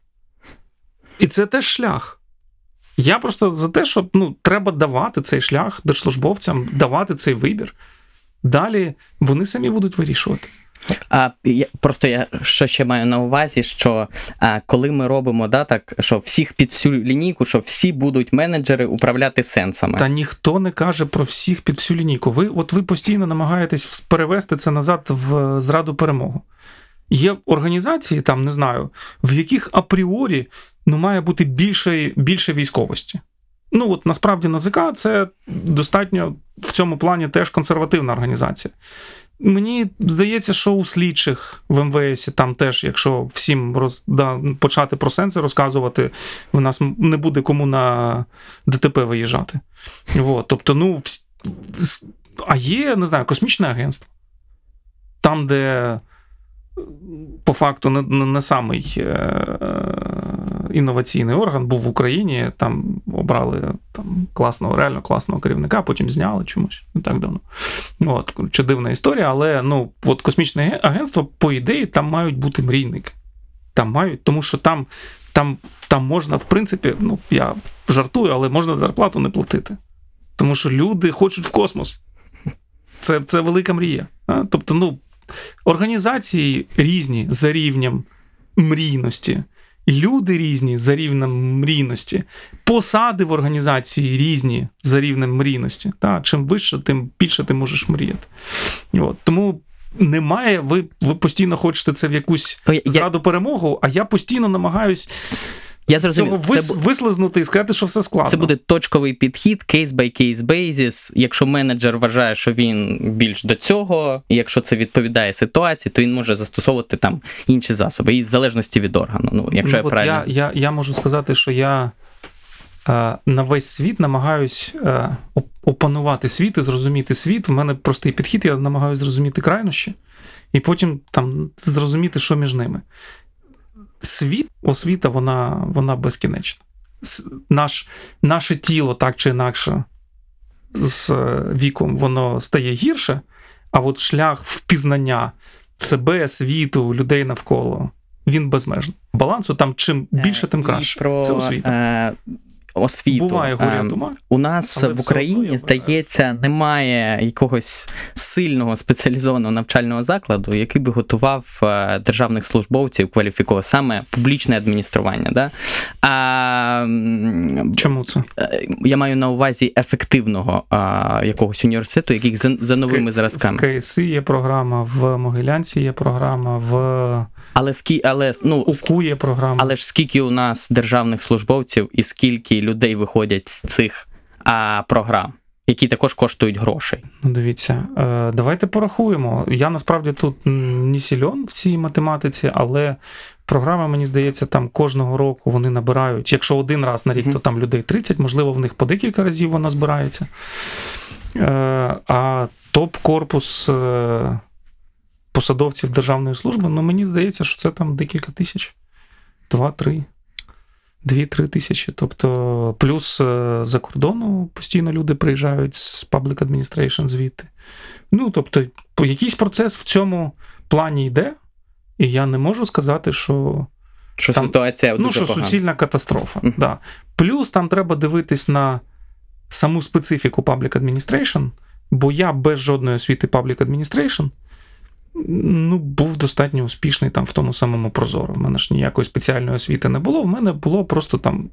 І це теж шлях. Я просто за те, що ну, треба давати цей шлях держслужбовцям, давати цей вибір. Далі вони самі будуть вирішувати. А я просто я що ще маю на увазі, що а, коли ми робимо да, так, що всіх під всю лінійку, що всі будуть менеджери управляти сенсами. Та ніхто не каже про всіх під всю лінійку. Ви, от ви постійно намагаєтесь перевести це назад в зраду перемогу. Є організації, там не знаю, в яких апріорі ну, має бути більше, більше військовості. Ну, от насправді НАЗК це достатньо в цьому плані теж консервативна організація. Мені здається, що у слідчих в МВС там теж, якщо всім роз, да, почати про сенси розказувати, в нас не буде кому на ДТП виїжджати. От, тобто, ну, а є, не знаю, космічне агентство, там, де по факту не, не, не самий е, інноваційний орган був в Україні, там обрали там, класного, реально класного керівника, потім зняли чомусь не так давно. От, коротше, дивна історія, але ну, от космічне агентство, по ідеї, там мають бути мрійники. Там мають, тому що там, там, там можна, в принципі, ну, я жартую, але можна зарплату не платити. Тому що люди хочуть в космос. Це, це велика мрія. А? Тобто, ну, організації різні за рівнем мрійності. Люди різні за рівнем мрійності, посади в організації різні за рівнем мрійності. Та, чим вище, тим більше ти можеш мріяти. От, тому немає, ви, ви постійно хочете це в якусь зраду перемогу, а я постійно намагаюсь Я з цього зрозумів, це, вислизнути і сказати, що все складно. це буде точковий підхід, кейс-by-кейс basis. Якщо менеджер вважає, що він більш до цього, і якщо це відповідає ситуації, то він може застосовувати там інші засоби, і в залежності від органу. Ну, якщо я от правильно. я, я, я можу сказати, що я е, на весь світ намагаюсь е, опанувати світ і зрозуміти світ. В мене простий підхід, я намагаюся зрозуміти крайнощі, і потім там зрозуміти, що між ними. Світ, освіта, вона, вона безкінечна. Наш, наше тіло так чи інакше з е, віком воно стає гірше, а от шлях впізнання себе, світу, людей навколо він безмежний. Балансу там чим більше, тим Е, краще. Про, Це освіта. Е, освіту. Буває горя Ем. У нас в Україні, здається, немає якогось сильного спеціалізованого навчального закладу, який би готував е, державних службовців кваліфікував саме публічне адміністрування. Да? А, Чому це? е, я маю на увазі ефективного а, якогось університету, яких за, за новими В зразками. КСІ є програма, в Могилянці є програма, в Але але ну УКУ є програма. але ж скільки у нас державних службовців і скільки людей виходять з цих а, програм, які також коштують грошей. Ну, дивіться, е, давайте порахуємо. Я насправді тут не сільон в цій математиці, але програма, мені здається, там кожного року вони набирають. Якщо один раз на рік, Мгм. то там людей 30, можливо, в них по декілька разів вона збирається. Е, А топ-корпус е, посадовців державної служби, ну мені здається, що це там декілька тисяч. Два-три. Дві-три тисячі. Тобто, плюс е, за кордону постійно люди приїжджають з Public Administration звідти. Ну, тобто, якийсь процес в цьому плані йде, і я не можу сказати, що Що Там- ситуація ну, дуже що погана. суцільна катастрофа. Мгм. Да. Плюс там треба дивитись на саму специфіку Public Administration, бо я без жодної освіти Public Administration ну, був достатньо успішний там в тому самому Прозоро. У мене ж ніякої спеціальної освіти не було. В мене було просто там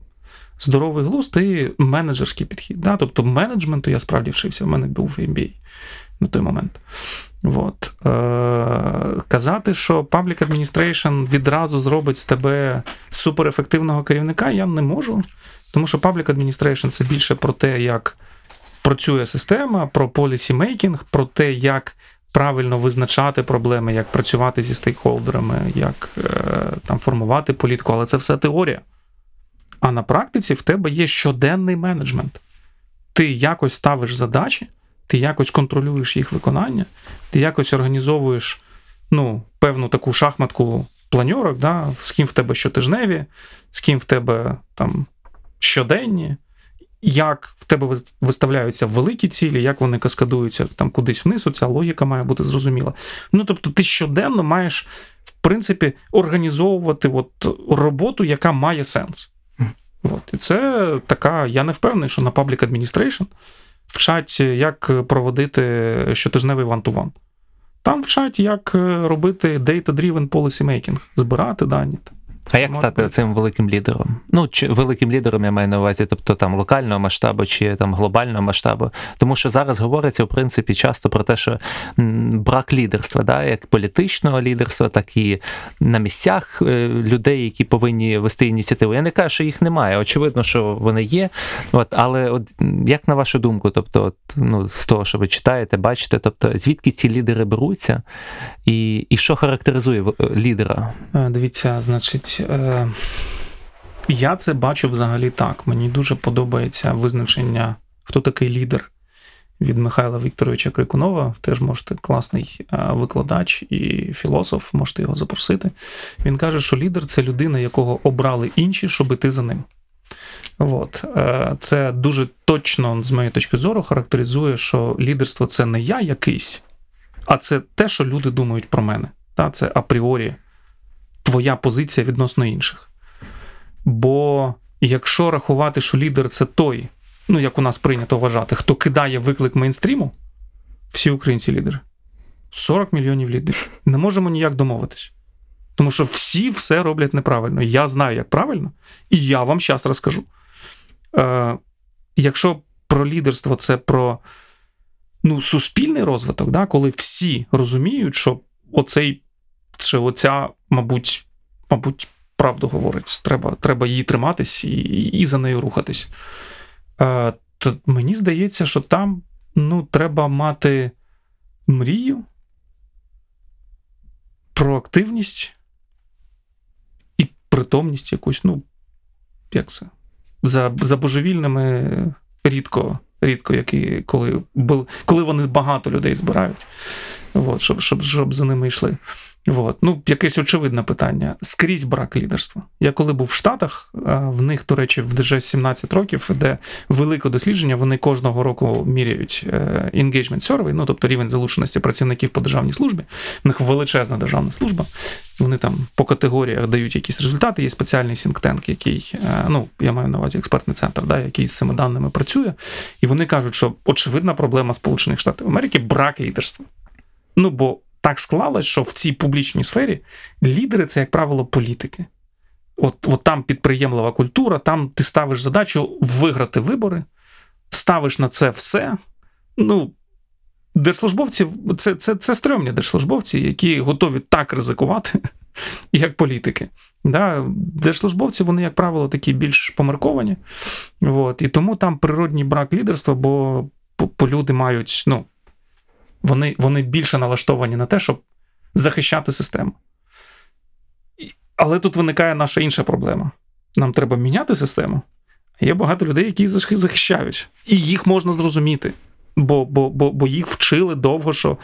здоровий глузд і менеджерський підхід. Да? Тобто менеджменту я справді вчився. В мене був MBA на той момент. От. Е, казати, що Public Administration відразу зробить з тебе суперефективного керівника, я не можу. Тому що Public Administration це більше про те, як працює система, про making, про те, як правильно визначати проблеми, як працювати зі стейкхолдерами, як е, там формувати політику, але це все теорія. А на практиці в тебе є щоденний менеджмент. Ти якось ставиш задачі, ти якось контролюєш їх виконання, ти якось організовуєш ну, певну таку шахматку планьорок, да, з ким в тебе щотижневі, з ким в тебе там щоденні, як в тебе виставляються великі цілі, як вони каскадуються там кудись вниз, ця логіка має бути зрозуміла. Ну, тобто, ти щоденно маєш, в принципі, організовувати от роботу, яка має сенс. От. І це така, я не впевнений, що на Public Administration вчать, як проводити щотижневий one-to-one. Там вчать, як робити data-driven policy making, збирати дані. А як стати бути. цим великим лідером? Ну, чи великим лідером я маю на увазі, тобто там локального масштабу чи там глобального масштабу. Тому що зараз говориться, в принципі, часто про те, що брак лідерства, да, як політичного лідерства, так і на місцях е, людей, які повинні вести ініціативу. Я не кажу, що їх немає. Очевидно, що вони є. От, але от як на вашу думку, тобто, от, ну, з того, що ви читаєте, бачите, тобто звідки ці лідери беруться, і, і що характеризує е, лідера? Е, Дивіться, значить, е, я це бачу взагалі так. Мені дуже подобається визначення, хто такий лідер від Михайла Вікторовича Крикунова. Теж можете класний е, викладач і філософ, можете його запросити. Він каже, що лідер це людина, якого обрали інші, щоб іти за ним. От. Е, Це дуже точно, з моєї точки зору, характеризує, що лідерство це не я якийсь, а це те, що люди думають про мене. Це апріорі твоя позиція відносно інших. Бо якщо рахувати, що лідер це той, ну як у нас прийнято вважати, хто кидає виклик мейнстріму, всі українці лідери. 40 мільйонів лідерів. Не можемо ніяк домовитись. Тому що всі все роблять неправильно. Я знаю, як правильно, і я вам зараз розкажу. Е, якщо про лідерство це про ну, суспільний розвиток, да, коли всі розуміють, що оцей, що оця, мабуть, мабуть, правду говорить. Треба, треба її триматись і, і за нею рухатись. Е, то мені здається, що там ну, треба мати мрію, проактивність і притомність якусь, ну, як це? За, за божевільними рідко, рідко, які, коли, коли вони багато людей збирають, от, щоб, щоб, щоб за ними йшли. От. Ну, якесь очевидне питання. Скрізь брак лідерства. Я коли був в Штатах, в них, до речі, вже 17 років, де велике дослідження, вони кожного року міряють е, engagement survey, ну тобто рівень залученості працівників по державній службі. В них величезна державна служба. Вони там по категоріях дають якісь результати. Є спеціальний сінктенк, який, е, ну я маю на увазі експертний центр, да, який з цими даними працює. І вони кажуть, що очевидна проблема Сполучених Штатів Америки брак лідерства. Ну бо так склалось, що в цій публічній сфері лідери це, як правило, політики. От, от там підприємлива культура, там ти ставиш задачу виграти вибори, ставиш на це все. Ну, держслужбовці це, це, це стрьомні держслужбовці, які готові так ризикувати, *laughs* як політики. Да? Держслужбовці, вони, як правило, такі більш помарковані. От, і тому там природній брак лідерства, бо люди мають, ну, вони, вони більше налаштовані на те, щоб захищати систему. Але тут виникає наша інша проблема. Нам треба міняти систему. Є багато людей, які захищають. І їх можна зрозуміти, бо, бо, бо, бо їх вчили довго, що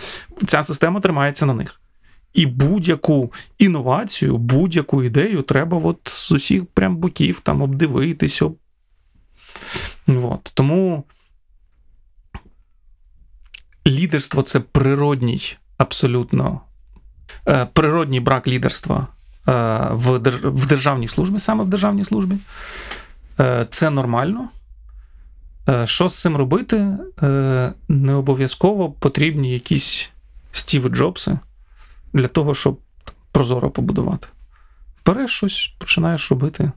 ця система тримається на них. І будь-яку інновацію, будь-яку ідею треба от з усіх прям боків там обдивитись. От. Тому лідерство це природній, абсолютно е, природній брак лідерства е, в, державній службі, саме в державній службі. Е, Це нормально. Що з цим робити? Не обов'язково потрібні якісь Стіви Джобси для того, щоб прозоро побудувати. Береш щось, починаєш робити,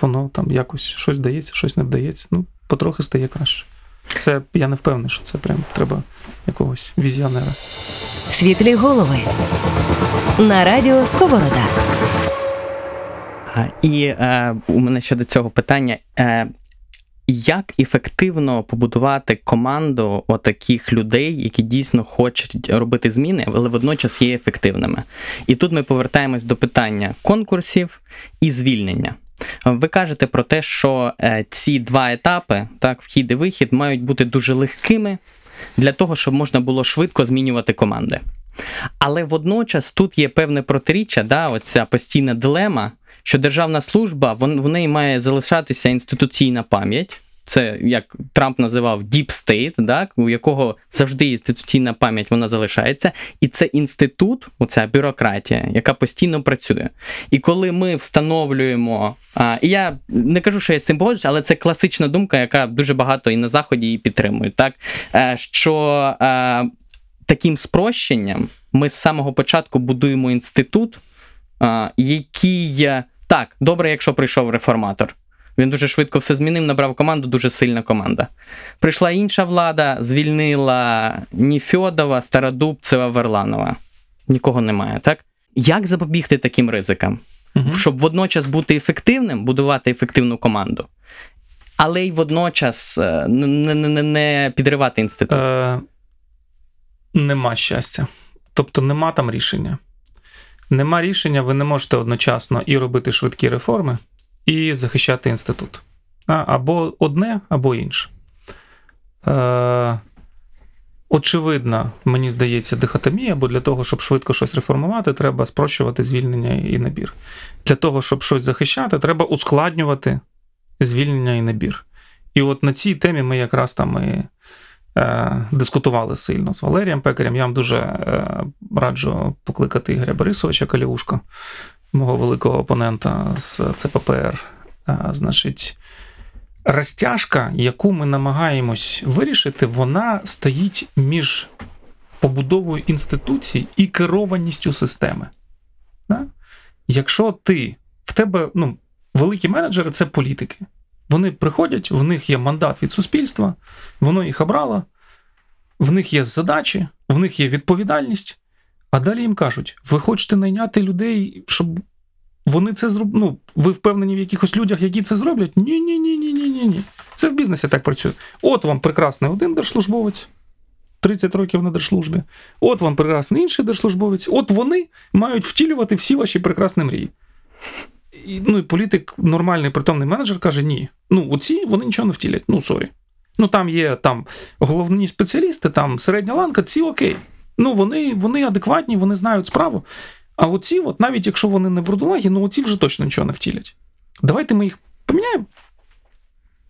воно там якось щось вдається, щось не вдається. Ну, потрохи стає краще. Це я не впевнений, що це прям треба якогось візіонера. Світлі голови. На радіо Сковорода. А, І е, у мене щодо цього питання. Е, як ефективно побудувати команду отаких людей, які дійсно хочуть робити зміни, але водночас є ефективними? І тут ми повертаємось до питання конкурсів і звільнення. Ви кажете про те, що е, ці два етапи, так, вхід і вихід, мають бути дуже легкими для того, щоб можна було швидко змінювати команди. Але водночас тут є певне протиріччя, да, оця постійна дилема, що державна служба в неї має залишатися інституційна пам'ять. Це як Трамп називав Deep State, так, у якого завжди інституційна пам'ять вона залишається, і це інститут, оця бюрократія, яка постійно працює. І коли ми встановлюємо, а, і я не кажу, що я з цим погоджуюсь, але це класична думка, яка дуже багато і на заході її підтримують, так е, що е, таким спрощенням ми з самого початку будуємо інститут, а, який так, добре, якщо прийшов реформатор. Він дуже швидко все змінив, набрав команду, дуже сильна команда. Прийшла інша влада, звільнила Ніфьодова, Стародубцева, Верланова. Нікого немає, так? Як запобігти таким ризикам? Мгм. Щоб водночас бути ефективним, будувати ефективну команду, але й водночас е, не, не, не, не підривати інститут. Е, нема щастя. Тобто нема там рішення. Нема рішення, ви не можете одночасно і робити швидкі реформи, і захищати інститут. Або одне, або інше. Е, очевидна, мені здається, дихотомія, бо для того, щоб швидко щось реформувати, треба спрощувати звільнення і набір. Для того, щоб щось захищати, треба ускладнювати звільнення і набір. І от на цій темі ми якраз там і е, дискутували сильно з Валерієм Пекарем. Я вам дуже е, раджу покликати Ігоря Борисовича Каліушка, мого великого опонента з ЦППР. Значить, розтяжка, яку ми намагаємось вирішити, вона стоїть між побудовою інституцій і керованістю системи. Якщо ти в тебе, ну, великі менеджери це політики. Вони приходять, в них є мандат від суспільства, воно їх обрало, в них є задачі, в них є відповідальність. А далі їм кажуть: ви хочете найняти людей, щоб вони це зроблять. Ну, ви впевнені в якихось людях, які це зроблять? Ні, ні, ні, ні, ні, ні, ні. Це в бізнесі так працює. От вам прекрасний один держслужбовець, 30 років на держслужбі. От вам прекрасний інший держслужбовець. От вони мають втілювати всі ваші прекрасні мрії. І, ну, і політик, нормальний притомний менеджер каже: ні. Ну, оці вони нічого не втілять. Ну, sorry. Ну, там є там головні спеціалісти, там середня ланка, ці окей. Ну, вони, вони адекватні, вони знають справу. А оці, от, навіть якщо вони не вурдалаки, ну оці вже точно нічого не втілять. Давайте ми їх поміняємо.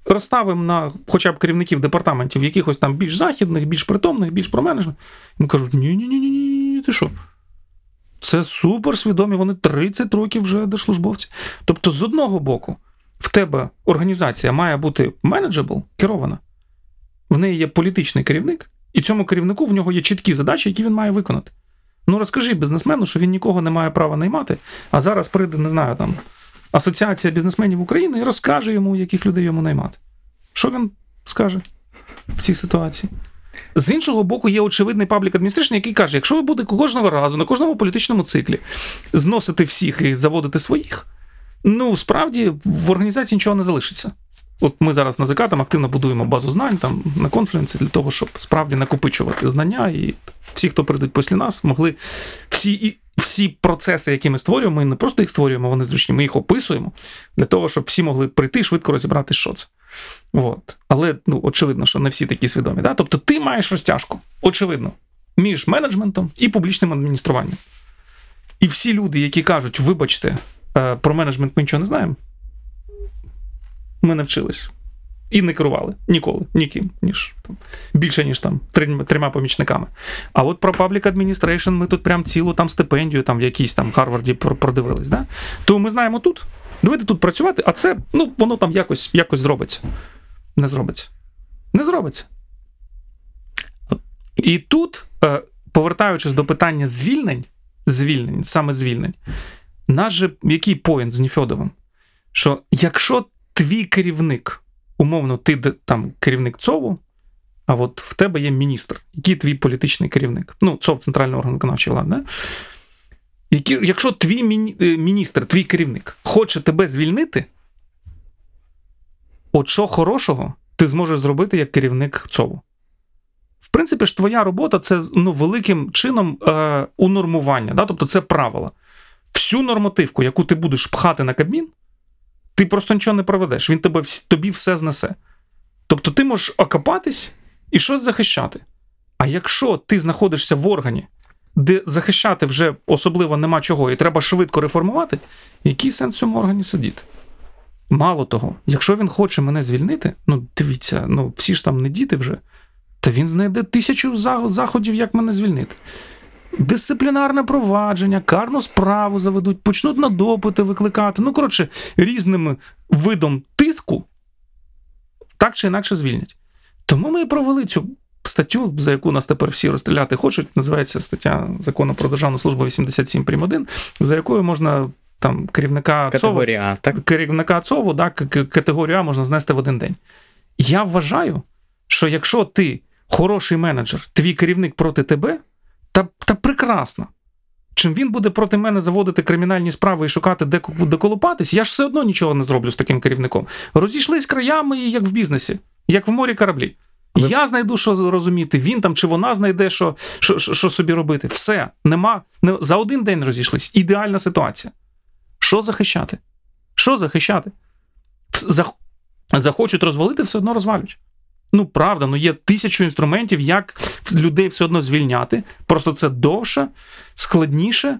Розставимо на хоча б керівників департаментів, якихось там більш західних, більш притомних, більш про менеджмент. Їм кажуть: ні ні ні ні ні ти що? Це супер свідомі, вони 30 років вже держслужбовці. Тобто, з одного боку, в тебе організація має бути manageable, керована, в неї є політичний керівник, і цьому керівнику в нього є чіткі задачі, які він має виконати. Ну розкажи бізнесмену, що він нікого не має права наймати, а зараз прийде, не знаю, там Асоціація бізнесменів України і розкаже йому, яких людей йому наймати. Що він скаже в цій ситуації? З іншого боку, є очевидний public administration, який каже: якщо ви будете кожного разу на кожному політичному циклі зносити всіх і заводити своїх, ну справді в організації нічого не залишиться. От ми зараз на ЗК там активно будуємо базу знань там на конфлюенсі для того, щоб справді накопичувати знання, і всі, хто прийдуть після нас, могли всі і всі процеси, які ми створюємо, ми не просто їх створюємо, вони зручні, ми їх описуємо для того, щоб всі могли прийти швидко розібрати, що це. От. Але ну, очевидно, що не всі такі свідомі. Да? Тобто ти маєш розтяжку, очевидно, між менеджментом і публічним адмініструванням. І всі люди, які кажуть, вибачте, е, про менеджмент ми нічого не знаємо, ми не вчились. І не керували ніколи, ніким, ніж там більше, ніж там трьома помічниками. А от про Public Administration ми тут прям цілу там стипендію там в якійсь там Харварді продивились. Да? То ми знаємо тут. Давайте тут працювати, а це ну, воно там якось якось зробиться. Не зробиться. Не зробиться. І тут, е, повертаючись до питання звільнень, звільнень, саме звільнень, наш же який поінт з Ніфьодовим? Що якщо твій керівник, умовно, ти там керівник ЦОВу, а от в тебе є міністр, який твій політичний керівник. Ну, ЦОВ центральний орган виконавчої влади. Якщо твій міні, міністр, твій керівник хоче тебе звільнити, от що хорошого ти зможеш зробити як керівник ЦОВу? В принципі ж, твоя робота це ну, великим чином е, унормування, да? тобто це правила. Всю нормативку, яку ти будеш пхати на Кабмін, ти просто нічого не проведеш. Він тебе, тобі все знесе. Тобто ти можеш окопатись і щось захищати. А якщо ти знаходишся в органі, де захищати вже особливо нема чого, і треба швидко реформувати, який сенс в цьому органі сидіти? Мало того, якщо він хоче мене звільнити, ну дивіться, ну всі ж там не діти вже, та він знайде тисячу заходів, як мене звільнити. Дисциплінарне провадження, карну справу заведуть, почнуть на допити викликати. Ну, коротше, різним видом тиску так чи інакше звільнять. Тому ми і провели цю статтю, за яку нас тепер всі розстріляти хочуть. Називається стаття закону про державну службу 87 прим. 1, за якою можна там керівника Категорія А, так? керівника ЦОВу, так, категорію А можна знести в один день. Я вважаю, що якщо ти хороший менеджер, твій керівник проти тебе, та, та прекрасно. Чим він буде проти мене заводити кримінальні справи і шукати, де, де колупатись, я ж все одно нічого не зроблю з таким керівником. Розійшлись краями, як в бізнесі, як в морі кораблі. Ви... Я знайду, що розуміти, він там чи вона знайде, що що, що собі робити. Все, нема. Не, за один день розійшлись. Ідеальна ситуація. Що захищати? Що захищати? Зах... Захочуть розвалити, все одно розвалюють. Ну, правда, ну є тисячу інструментів, як людей все одно звільняти. Просто це довше, складніше.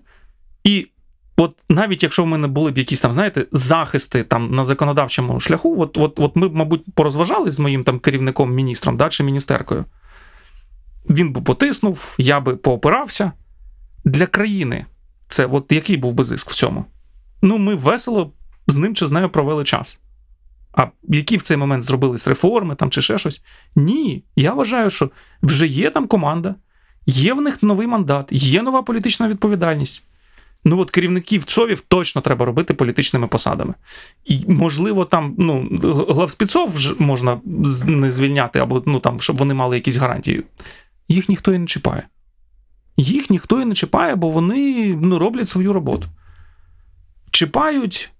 І от навіть якщо в мене були б якісь там, знаєте, захисти там на законодавчому шляху, от от, от ми б, мабуть, порозважали з моїм там керівником, міністром да, чи міністеркою. Він би потиснув, я би поопирався. Для країни це от який був би зиск в цьому? Ну, ми весело з ним чи з нею провели час. А які в цей момент зробились реформи там чи ще щось? Ні. Я вважаю, що вже є там команда, є в них новий мандат, є нова політична відповідальність. Ну от керівників ЦОВів точно треба робити політичними посадами. І, можливо, там ну, главспіцов можна не звільняти, або ну, там, щоб вони мали якісь гарантії. Їх ніхто і не чіпає. Їх ніхто і не чіпає, бо вони ну, роблять свою роботу. Чіпають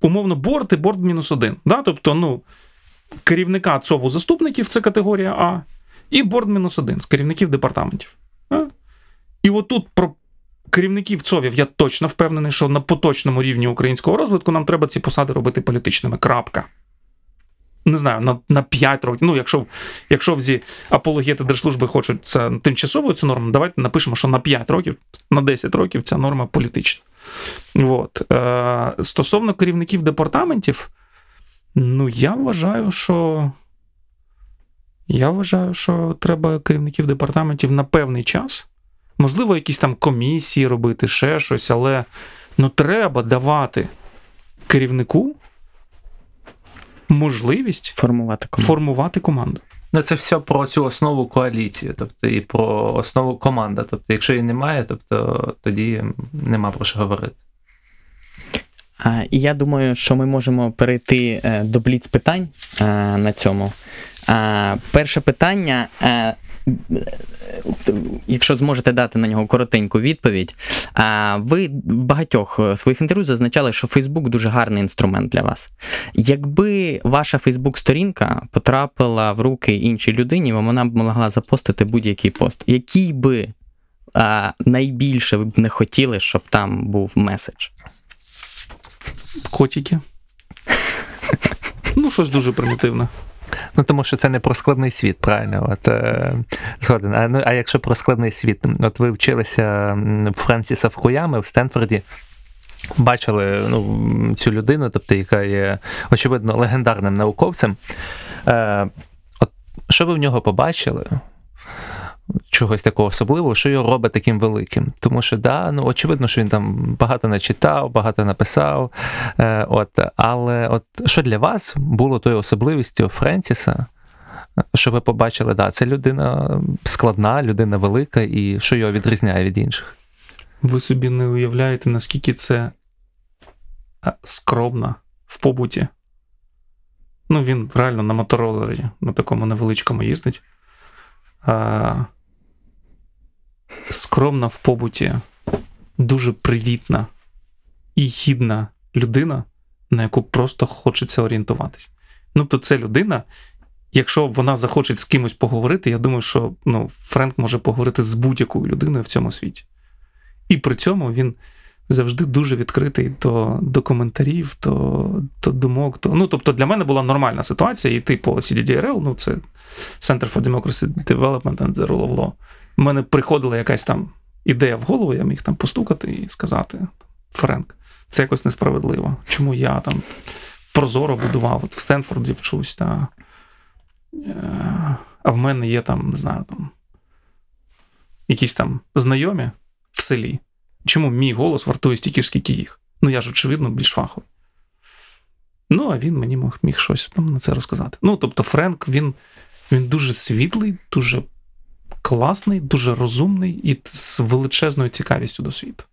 умовно борт і борт мінус один. Да? Тобто, ну, керівника ЦОВу заступників це категорія А, і борт мінус один з керівників департаментів. Да? І отут про керівників ЦОВів я точно впевнений, що на поточному рівні українського розвитку нам треба ці посади робити політичними. Крапка. не знаю, на, на 5 років. Ну, якщо, якщо взі апологети держслужби хочуть це тимчасово цю норму, давайте напишемо, що на 5 років, на 10 років ця норма політична. От. Е, стосовно керівників департаментів, ну, я вважаю, що. Я вважаю, що треба керівників департаментів на певний час. Можливо, якісь там комісії робити, ще щось, але ну, треба давати керівнику можливість Формувати команду. формувати команду. Ну, це все про цю основу коаліції, тобто і про основу команда. Тобто, якщо її немає, тобто тоді нема про що говорити. І я думаю, що ми можемо перейти е, до бліц питань е, на цьому. Перше питання. Якщо зможете дати на нього коротеньку відповідь, ви в багатьох е, своїх інтерв'ю зазначали, що Фейсбук дуже гарний інструмент для вас. Якби ваша Фейсбук-сторінка потрапила в руки іншій людині, вона б могла запостити будь-який пост, який би найбільше ви б не хотіли, щоб там був меседж? Котики. Ну, щось дуже примітивне. Ну, тому що це не про складний світ, правильно? От, е, згоден. А, ну, а якщо про складний світ, от ви вчилися в Френсіса Фукуями в Стенфорді, бачили ну, цю людину, тобто, яка є, очевидно, легендарним науковцем. Е, от, що ви в нього побачили? Чогось такого особливого, що його робить таким великим. Тому що, да, ну, очевидно, що він там багато начитав, багато написав. Е, от, але от що для вас було тою особливістю Френсіса, що ви побачили, да, це людина складна, людина велика, і що його відрізняє від інших? Ви собі не уявляєте, наскільки це е, скромно в побуті. Ну, він реально на моторолері, на такому невеличкому їздить. А, скромна в побуті, дуже привітна і гідна людина, на яку просто хочеться орієнтуватись. Ну, то це людина, якщо вона захоче з кимось поговорити, я думаю, що ну, Френк може поговорити з будь-якою людиною в цьому світі. І при цьому він завжди дуже відкритий до, до коментарів, до, до думок. До... Ну, тобто для мене була нормальна ситуація йти по CDDRL, ну це Center for Democracy Development and the Rule of Law. Мене приходила якась там ідея в голову, я міг там постукати і сказати: Френк, це якось несправедливо. Чому я там прозоро будував, от в Стенфорді вчусь, та... Е, а в мене є там, не знаю, там якісь там знайомі в селі. Чому мій голос вартує стільки ж, скільки їх? Ну, я ж, очевидно, більш фаховий. Ну, а він мені мог, міг щось там на це розказати. Ну, тобто, Френк, він, він дуже світлий, дуже класний, дуже розумний і з величезною цікавістю до світу.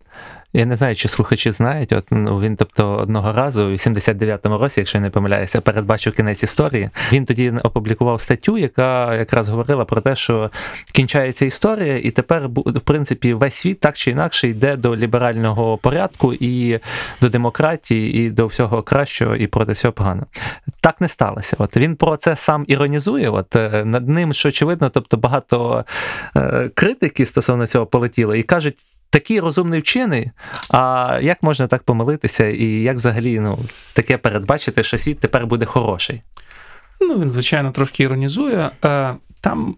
Я не знаю, чи слухачі знають. От ну він, тобто, одного разу, у 89-му році, якщо я не помиляюся, передбачив кінець історії. Він тоді опублікував статтю, яка якраз говорила про те, що кінчається історія, і тепер в принципі весь світ так чи інакше йде до ліберального порядку і до демократії, і до всього кращого, і проти всього поганого. Так не сталося. От він про це сам іронізує. От е, над ним, що очевидно, тобто багато е, критики стосовно цього полетіло і кажуть. Такий розумний вчений, а як можна так помилитися, і як взагалі ну, таке передбачити, що світ тепер буде хороший? Ну, він, звичайно, трошки іронізує. Е, Там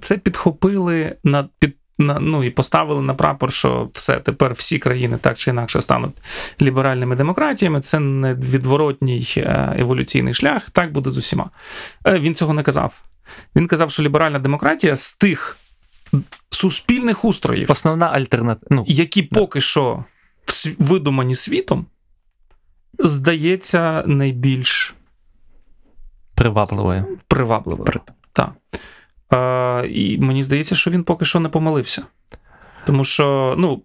це підхопили на під. На, ну і поставили на прапор, що все тепер всі країни так чи інакше стануть ліберальними демократіями. Це не відворотній е, еволюційний шлях. Так буде з усіма. Е, Він цього не казав. Він казав, що ліберальна демократія з тих суспільних устроїв, Основна альтернатива. Ну, які поки що видумані світом, здається найбільш привабливою. привабливою. Так. Е, і мені здається, що він поки що не помилився. Тому що, ну,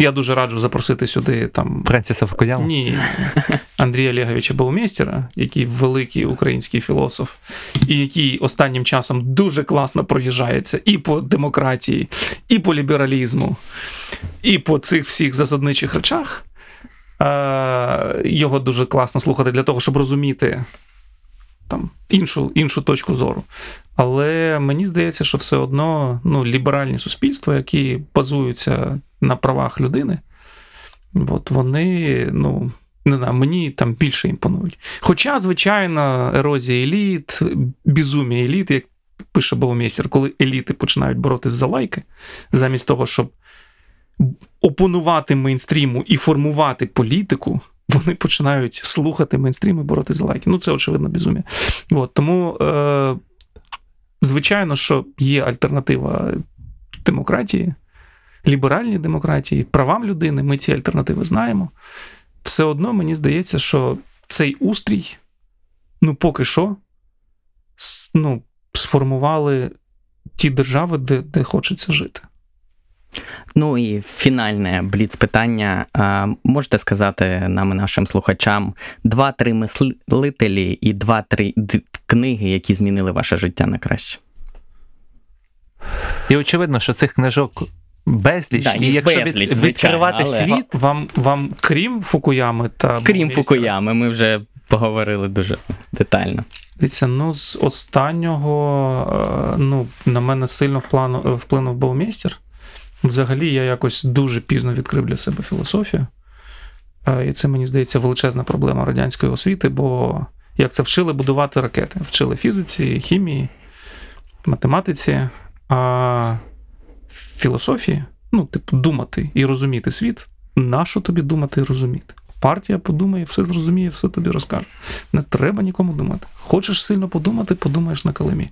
я дуже раджу запросити сюди там. Френсіса Фукуяму? Ні, Андрія Олеговича Баумєстера, який великий український філософ, і який останнім часом дуже класно проїжджається і по демократії, і по лібералізму, і по цих всіх засадничих речах. Е, Його дуже класно слухати для того, щоб розуміти там іншу, іншу точку зору. Але мені здається, що все одно ну, ліберальні суспільства, які базуються на правах людини, от вони, ну, не знаю, мені там більше імпонують. Хоча, звичайно, ерозія еліт, безумія еліт, як пише Баумейстер, коли еліти починають боротись за лайки, замість того, щоб опонувати мейнстріму і формувати політику, вони починають слухати мейнстрім і боротись за лайки. Ну, це очевидно безумія. От, тому, е, звичайно, що є альтернатива демократії, ліберальній демократії, правам людини. Ми ці альтернативи знаємо. Все одно мені здається, що цей устрій, ну, поки що, ну, сформували ті держави, де, де хочеться жити. Ну і фінальне бліц питання. А, можете сказати нам і нашим слухачам два-три мислителі і два-три книги, які змінили ваше життя на краще. І очевидно, що цих книжок безліч, Да, і якщо безліч, від, звичайно, відкривати але- світ, Вам, вам крім Фукуями та Крім Фукуями, ми вже поговорили дуже детально. Дивіться, ну з останнього, е, ну, на мене сильно вплану- вплинув Баумейстер. Взагалі, я якось дуже пізно відкрив для себе філософію. Е, І це, мені здається, величезна проблема радянської освіти, бо як це вчили будувати ракети? Вчили фізиці, хімії, математиці, а філософії, ну, типу, думати і розуміти світ. Нащо тобі думати і розуміти? Партія подумає, все зрозуміє, все тобі розкаже. Не треба нікому думати. Хочеш сильно подумати, подумаєш на калимі.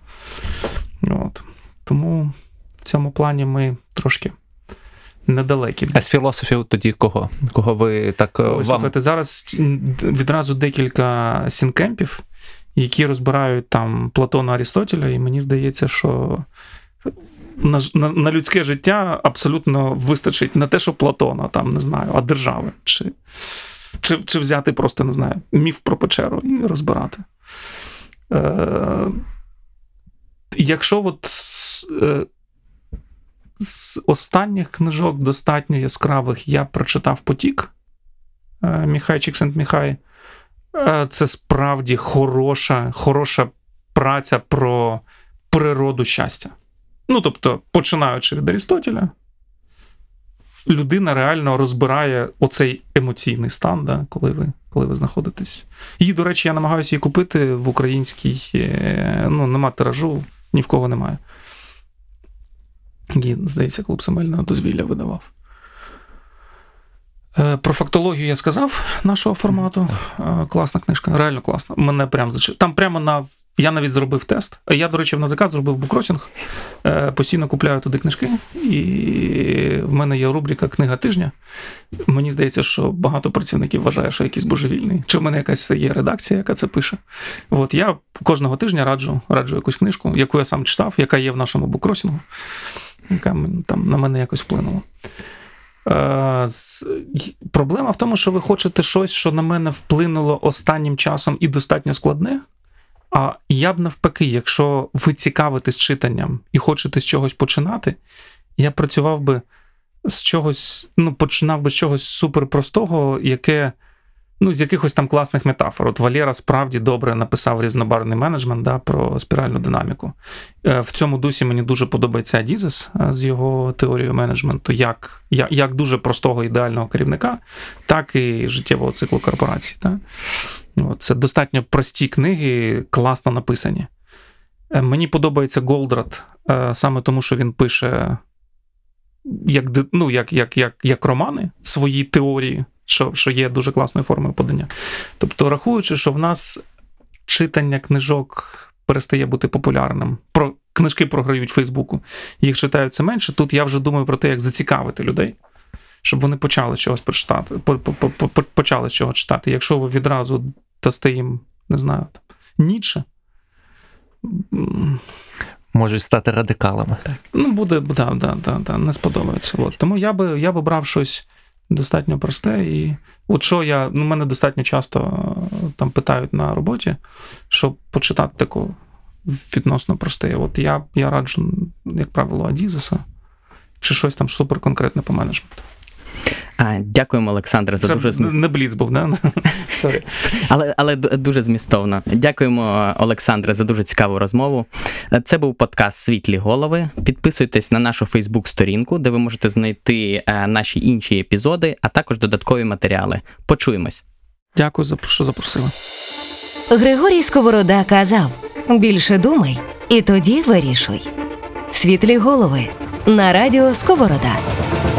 От. Тому цьому плані ми трошки недалекі. а з філософів тоді кого? Кого ви так е, Ой, вам слухайте, зараз відразу декілька think camp ів, які розбирають там Платона Арістотеля, і мені здається, що на, на, на людське життя абсолютно вистачить не те, що Платона, там не знаю, а держави. Чи, чи, чи взяти просто не знаю, міф про печеру і розбирати. Е, якщо от е, з останніх книжок достатньо яскравих я прочитав потік. е, Міхай Чіксент-Міхай. Е, Це справді хороша, хороша праця про природу щастя. Ну, тобто, починаючи від Арістотеля, людина реально розбирає оцей емоційний стан, да, коли, ви, коли ви знаходитесь. Її, до речі, я намагаюся її купити в українській. е, Ну, нема тиражу, ні в кого немає. Її, здається, клуб земельного дозвілля видавав. Е, Про фактологію я сказав нашого формату. Е, Класна книжка, реально класна. Мене прям зачи... Там прямо на. Я навіть зробив тест. Я, до речі, в НАЗК зробив букросінг. Е, Постійно купляю туди книжки. І в мене є рубрика Книга тижня. Мені здається, що багато працівників вважає, що я якийсь божевільний. Чи в мене якась є редакція, яка це пише. От я кожного тижня раджу, раджу якусь книжку, яку я сам читав, яка є в нашому букросінгу, яка там на мене якось вплинула. Е, Проблема в тому, що ви хочете щось, що на мене вплинуло останнім часом і достатньо складне. А я б навпаки, якщо ви цікавитесь читанням і хочете з чогось починати, я працював би з чогось, ну, починав би з чогось суперпростого, яке, ну, з якихось там класних метафор. От Валєра справді добре написав різнобарний менеджмент да, про спіральну динаміку. Е, В цьому дусі мені дуже подобається Адізес е, з його теорією менеджменту, як, як, дуже простого ідеального керівника, так і життєвого циклу корпорації. От, це достатньо прості книги, класно написані. Е, Мені подобається Голдрат саме тому, що він пише як, ну, як, як, як, як романи свої теорії, що, що є дуже класною формою подання. Тобто, рахуючи, що в нас читання книжок перестає бути популярним. Про книжки програють в Фейсбуку, їх читають все менше. Тут я вже думаю про те, як зацікавити людей, щоб вони почали чогось прочитати, по- по- по- по- почали чого читати. Якщо ви відразу дасте їм, не знаю, м, можуть стати радикалами? Ну, буде, да, да, да, да, не сподобається. От. Тому я би, я би брав щось достатньо просте. І от що я, ну, мене достатньо часто е, там питають на роботі, щоб почитати таку відносно просте. От я, я раджу, як правило, Адізеса, чи щось там суперконкретне по менеджменту. А, дякуємо, Олександре, за Це дуже зміст... не бліц був, не? *laughs* Sorry. *laughs* але, але дуже змістовно. Дякуємо, Олександре, за дуже цікаву розмову. Це був подкаст Світлі голови. Підписуйтесь на нашу Фейсбук-сторінку, де ви можете знайти е, наші інші епізоди, а також додаткові матеріали. Почуємось. Дякую за що запросили. Григорій Сковорода казав: більше думай, і тоді вирішуй. Світлі голови на радіо Сковорода.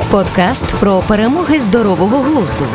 Подкаст про перемоги здорового глузду.